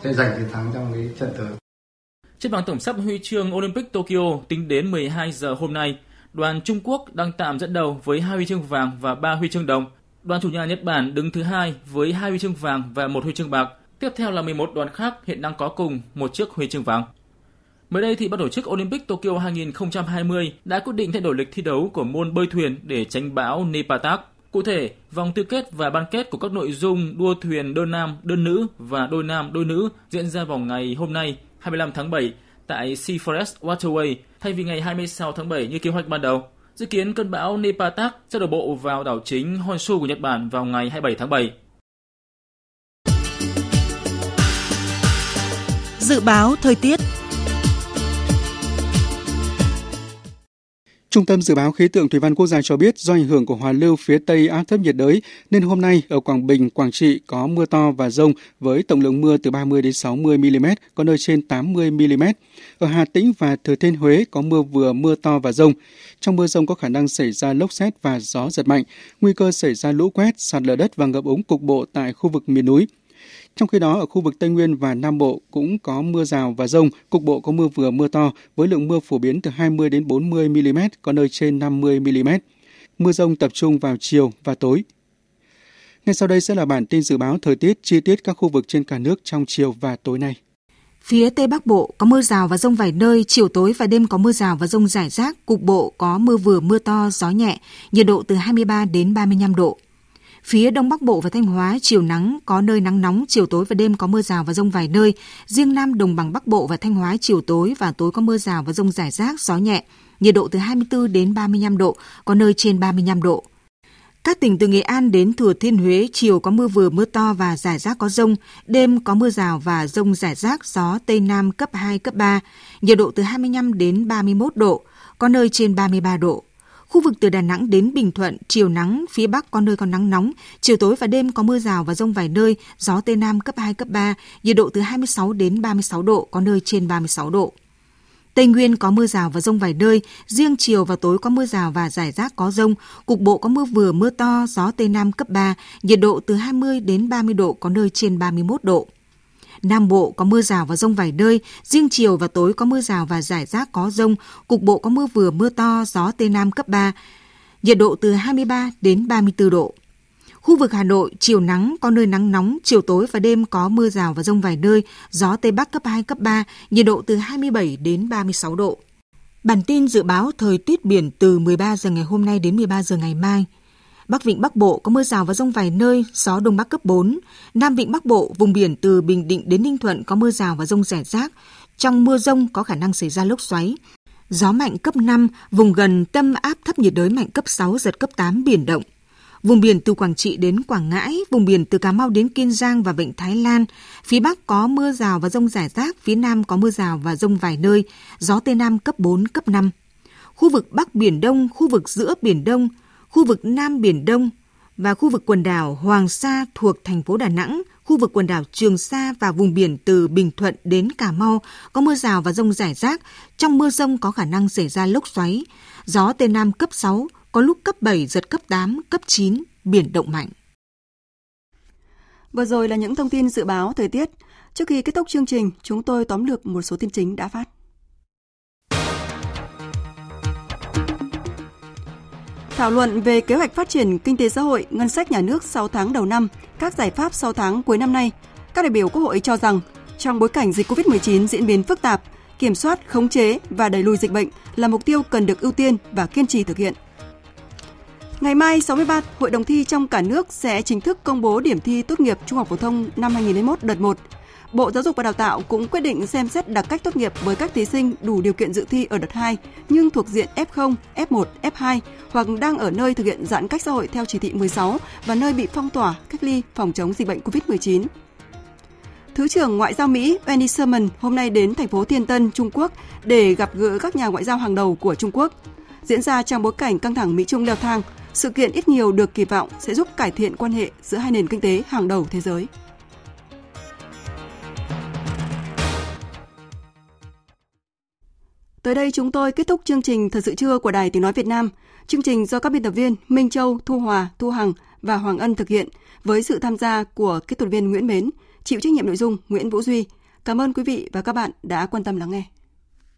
sẽ giành chiến thắng trong cái trận tới. Trên bảng tổng sắp huy chương Olympic Tokyo tính đến 12 giờ hôm nay, đoàn Trung Quốc đang tạm dẫn đầu với hai huy chương vàng và ba huy chương đồng. Đoàn chủ nhà Nhật Bản đứng thứ hai với hai huy chương vàng và một huy chương bạc. Tiếp theo là 11 đoàn khác hiện đang có cùng một chiếc huy chương vàng. Mới đây thì ban tổ chức Olympic Tokyo 2020 đã quyết định thay đổi lịch thi đấu của môn bơi thuyền để tránh bão Nepatak. Cụ thể, vòng tứ kết và ban kết của các nội dung đua thuyền đơn nam, đơn nữ và đôi nam, đôi nữ diễn ra vào ngày hôm nay 25 tháng 7 tại Sea Forest Waterway thay vì ngày 26 tháng 7 như kế hoạch ban đầu. Dự kiến cơn bão Nepatak sẽ đổ bộ vào đảo chính Honshu của Nhật Bản vào ngày 27 tháng 7. Dự báo thời tiết Trung tâm Dự báo Khí tượng Thủy văn Quốc gia cho biết do ảnh hưởng của hoàn lưu phía Tây áp thấp nhiệt đới nên hôm nay ở Quảng Bình, Quảng Trị có mưa to và rông với tổng lượng mưa từ 30 đến 60 mm, có nơi trên 80 mm. Ở Hà Tĩnh và Thừa Thiên Huế có mưa vừa mưa to và rông. Trong mưa rông có khả năng xảy ra lốc xét và gió giật mạnh, nguy cơ xảy ra lũ quét, sạt lở đất và ngập úng cục bộ tại khu vực miền núi. Trong khi đó, ở khu vực Tây Nguyên và Nam Bộ cũng có mưa rào và rông, cục bộ có mưa vừa mưa to với lượng mưa phổ biến từ 20 đến 40 mm, có nơi trên 50 mm. Mưa rông tập trung vào chiều và tối. Ngay sau đây sẽ là bản tin dự báo thời tiết chi tiết các khu vực trên cả nước trong chiều và tối nay. Phía Tây Bắc Bộ có mưa rào và rông vài nơi, chiều tối và đêm có mưa rào và rông rải rác, cục bộ có mưa vừa mưa to, gió nhẹ, nhiệt độ từ 23 đến 35 độ. Phía Đông Bắc Bộ và Thanh Hóa chiều nắng, có nơi nắng nóng, chiều tối và đêm có mưa rào và rông vài nơi. Riêng Nam Đồng bằng Bắc Bộ và Thanh Hóa chiều tối và tối có mưa rào và rông rải rác, gió nhẹ. Nhiệt độ từ 24 đến 35 độ, có nơi trên 35 độ. Các tỉnh từ Nghệ An đến Thừa Thiên Huế chiều có mưa vừa mưa to và rải rác có rông, đêm có mưa rào và rông rải rác, gió Tây Nam cấp 2, cấp 3, nhiệt độ từ 25 đến 31 độ, có nơi trên 33 độ. Khu vực từ Đà Nẵng đến Bình Thuận, chiều nắng, phía Bắc có nơi có nắng nóng, chiều tối và đêm có mưa rào và rông vài nơi, gió Tây Nam cấp 2, cấp 3, nhiệt độ từ 26 đến 36 độ, có nơi trên 36 độ. Tây Nguyên có mưa rào và rông vài nơi, riêng chiều và tối có mưa rào và rải rác có rông, cục bộ có mưa vừa mưa to, gió Tây Nam cấp 3, nhiệt độ từ 20 đến 30 độ, có nơi trên 31 độ. Nam Bộ có mưa rào và rông vài nơi, riêng chiều và tối có mưa rào và rải rác có rông, cục bộ có mưa vừa mưa to, gió Tây Nam cấp 3, nhiệt độ từ 23 đến 34 độ. Khu vực Hà Nội, chiều nắng, có nơi nắng nóng, chiều tối và đêm có mưa rào và rông vài nơi, gió Tây Bắc cấp 2, cấp 3, nhiệt độ từ 27 đến 36 độ. Bản tin dự báo thời tiết biển từ 13 giờ ngày hôm nay đến 13 giờ ngày mai. Bắc Vịnh Bắc Bộ có mưa rào và rông vài nơi, gió Đông Bắc cấp 4. Nam Vịnh Bắc Bộ, vùng biển từ Bình Định đến Ninh Thuận có mưa rào và rông rải rác. Trong mưa rông có khả năng xảy ra lốc xoáy. Gió mạnh cấp 5, vùng gần tâm áp thấp nhiệt đới mạnh cấp 6, giật cấp 8, biển động. Vùng biển từ Quảng Trị đến Quảng Ngãi, vùng biển từ Cà Mau đến Kiên Giang và Vịnh Thái Lan. Phía Bắc có mưa rào và rông rải rác, phía Nam có mưa rào và rông vài nơi, gió Tây Nam cấp 4, cấp 5. Khu vực Bắc Biển Đông, khu vực giữa Biển Đông, khu vực Nam Biển Đông và khu vực quần đảo Hoàng Sa thuộc thành phố Đà Nẵng, Khu vực quần đảo Trường Sa và vùng biển từ Bình Thuận đến Cà Mau có mưa rào và rông rải rác. Trong mưa rông có khả năng xảy ra lốc xoáy. Gió Tây Nam cấp 6, có lúc cấp 7, giật cấp 8, cấp 9, biển động mạnh. Vừa rồi là những thông tin dự báo thời tiết. Trước khi kết thúc chương trình, chúng tôi tóm lược một số tin chính đã phát. Thảo luận về kế hoạch phát triển kinh tế xã hội, ngân sách nhà nước 6 tháng đầu năm, các giải pháp 6 tháng cuối năm nay, các đại biểu Quốc hội cho rằng trong bối cảnh dịch COVID-19 diễn biến phức tạp, kiểm soát, khống chế và đẩy lùi dịch bệnh là mục tiêu cần được ưu tiên và kiên trì thực hiện. Ngày mai 63 hội đồng thi trong cả nước sẽ chính thức công bố điểm thi tốt nghiệp trung học phổ thông năm 2021 đợt 1. Bộ Giáo dục và Đào tạo cũng quyết định xem xét đặc cách tốt nghiệp với các thí sinh đủ điều kiện dự thi ở đợt 2 nhưng thuộc diện F0, F1, F2 hoặc đang ở nơi thực hiện giãn cách xã hội theo chỉ thị 16 và nơi bị phong tỏa, cách ly phòng chống dịch bệnh COVID-19. Thứ trưởng Ngoại giao Mỹ Wendy Sherman hôm nay đến thành phố Thiên Tân, Trung Quốc để gặp gỡ các nhà ngoại giao hàng đầu của Trung Quốc. Diễn ra trong bối cảnh căng thẳng Mỹ-Trung leo thang, sự kiện ít nhiều được kỳ vọng sẽ giúp cải thiện quan hệ giữa hai nền kinh tế hàng đầu thế giới. Tới đây chúng tôi kết thúc chương trình Thời sự trưa của Đài Tiếng Nói Việt Nam. Chương trình do các biên tập viên Minh Châu, Thu Hòa, Thu Hằng và Hoàng Ân thực hiện với sự tham gia của kỹ thuật viên Nguyễn Mến, chịu trách nhiệm nội dung Nguyễn Vũ Duy. Cảm ơn quý vị và các bạn đã quan tâm lắng nghe.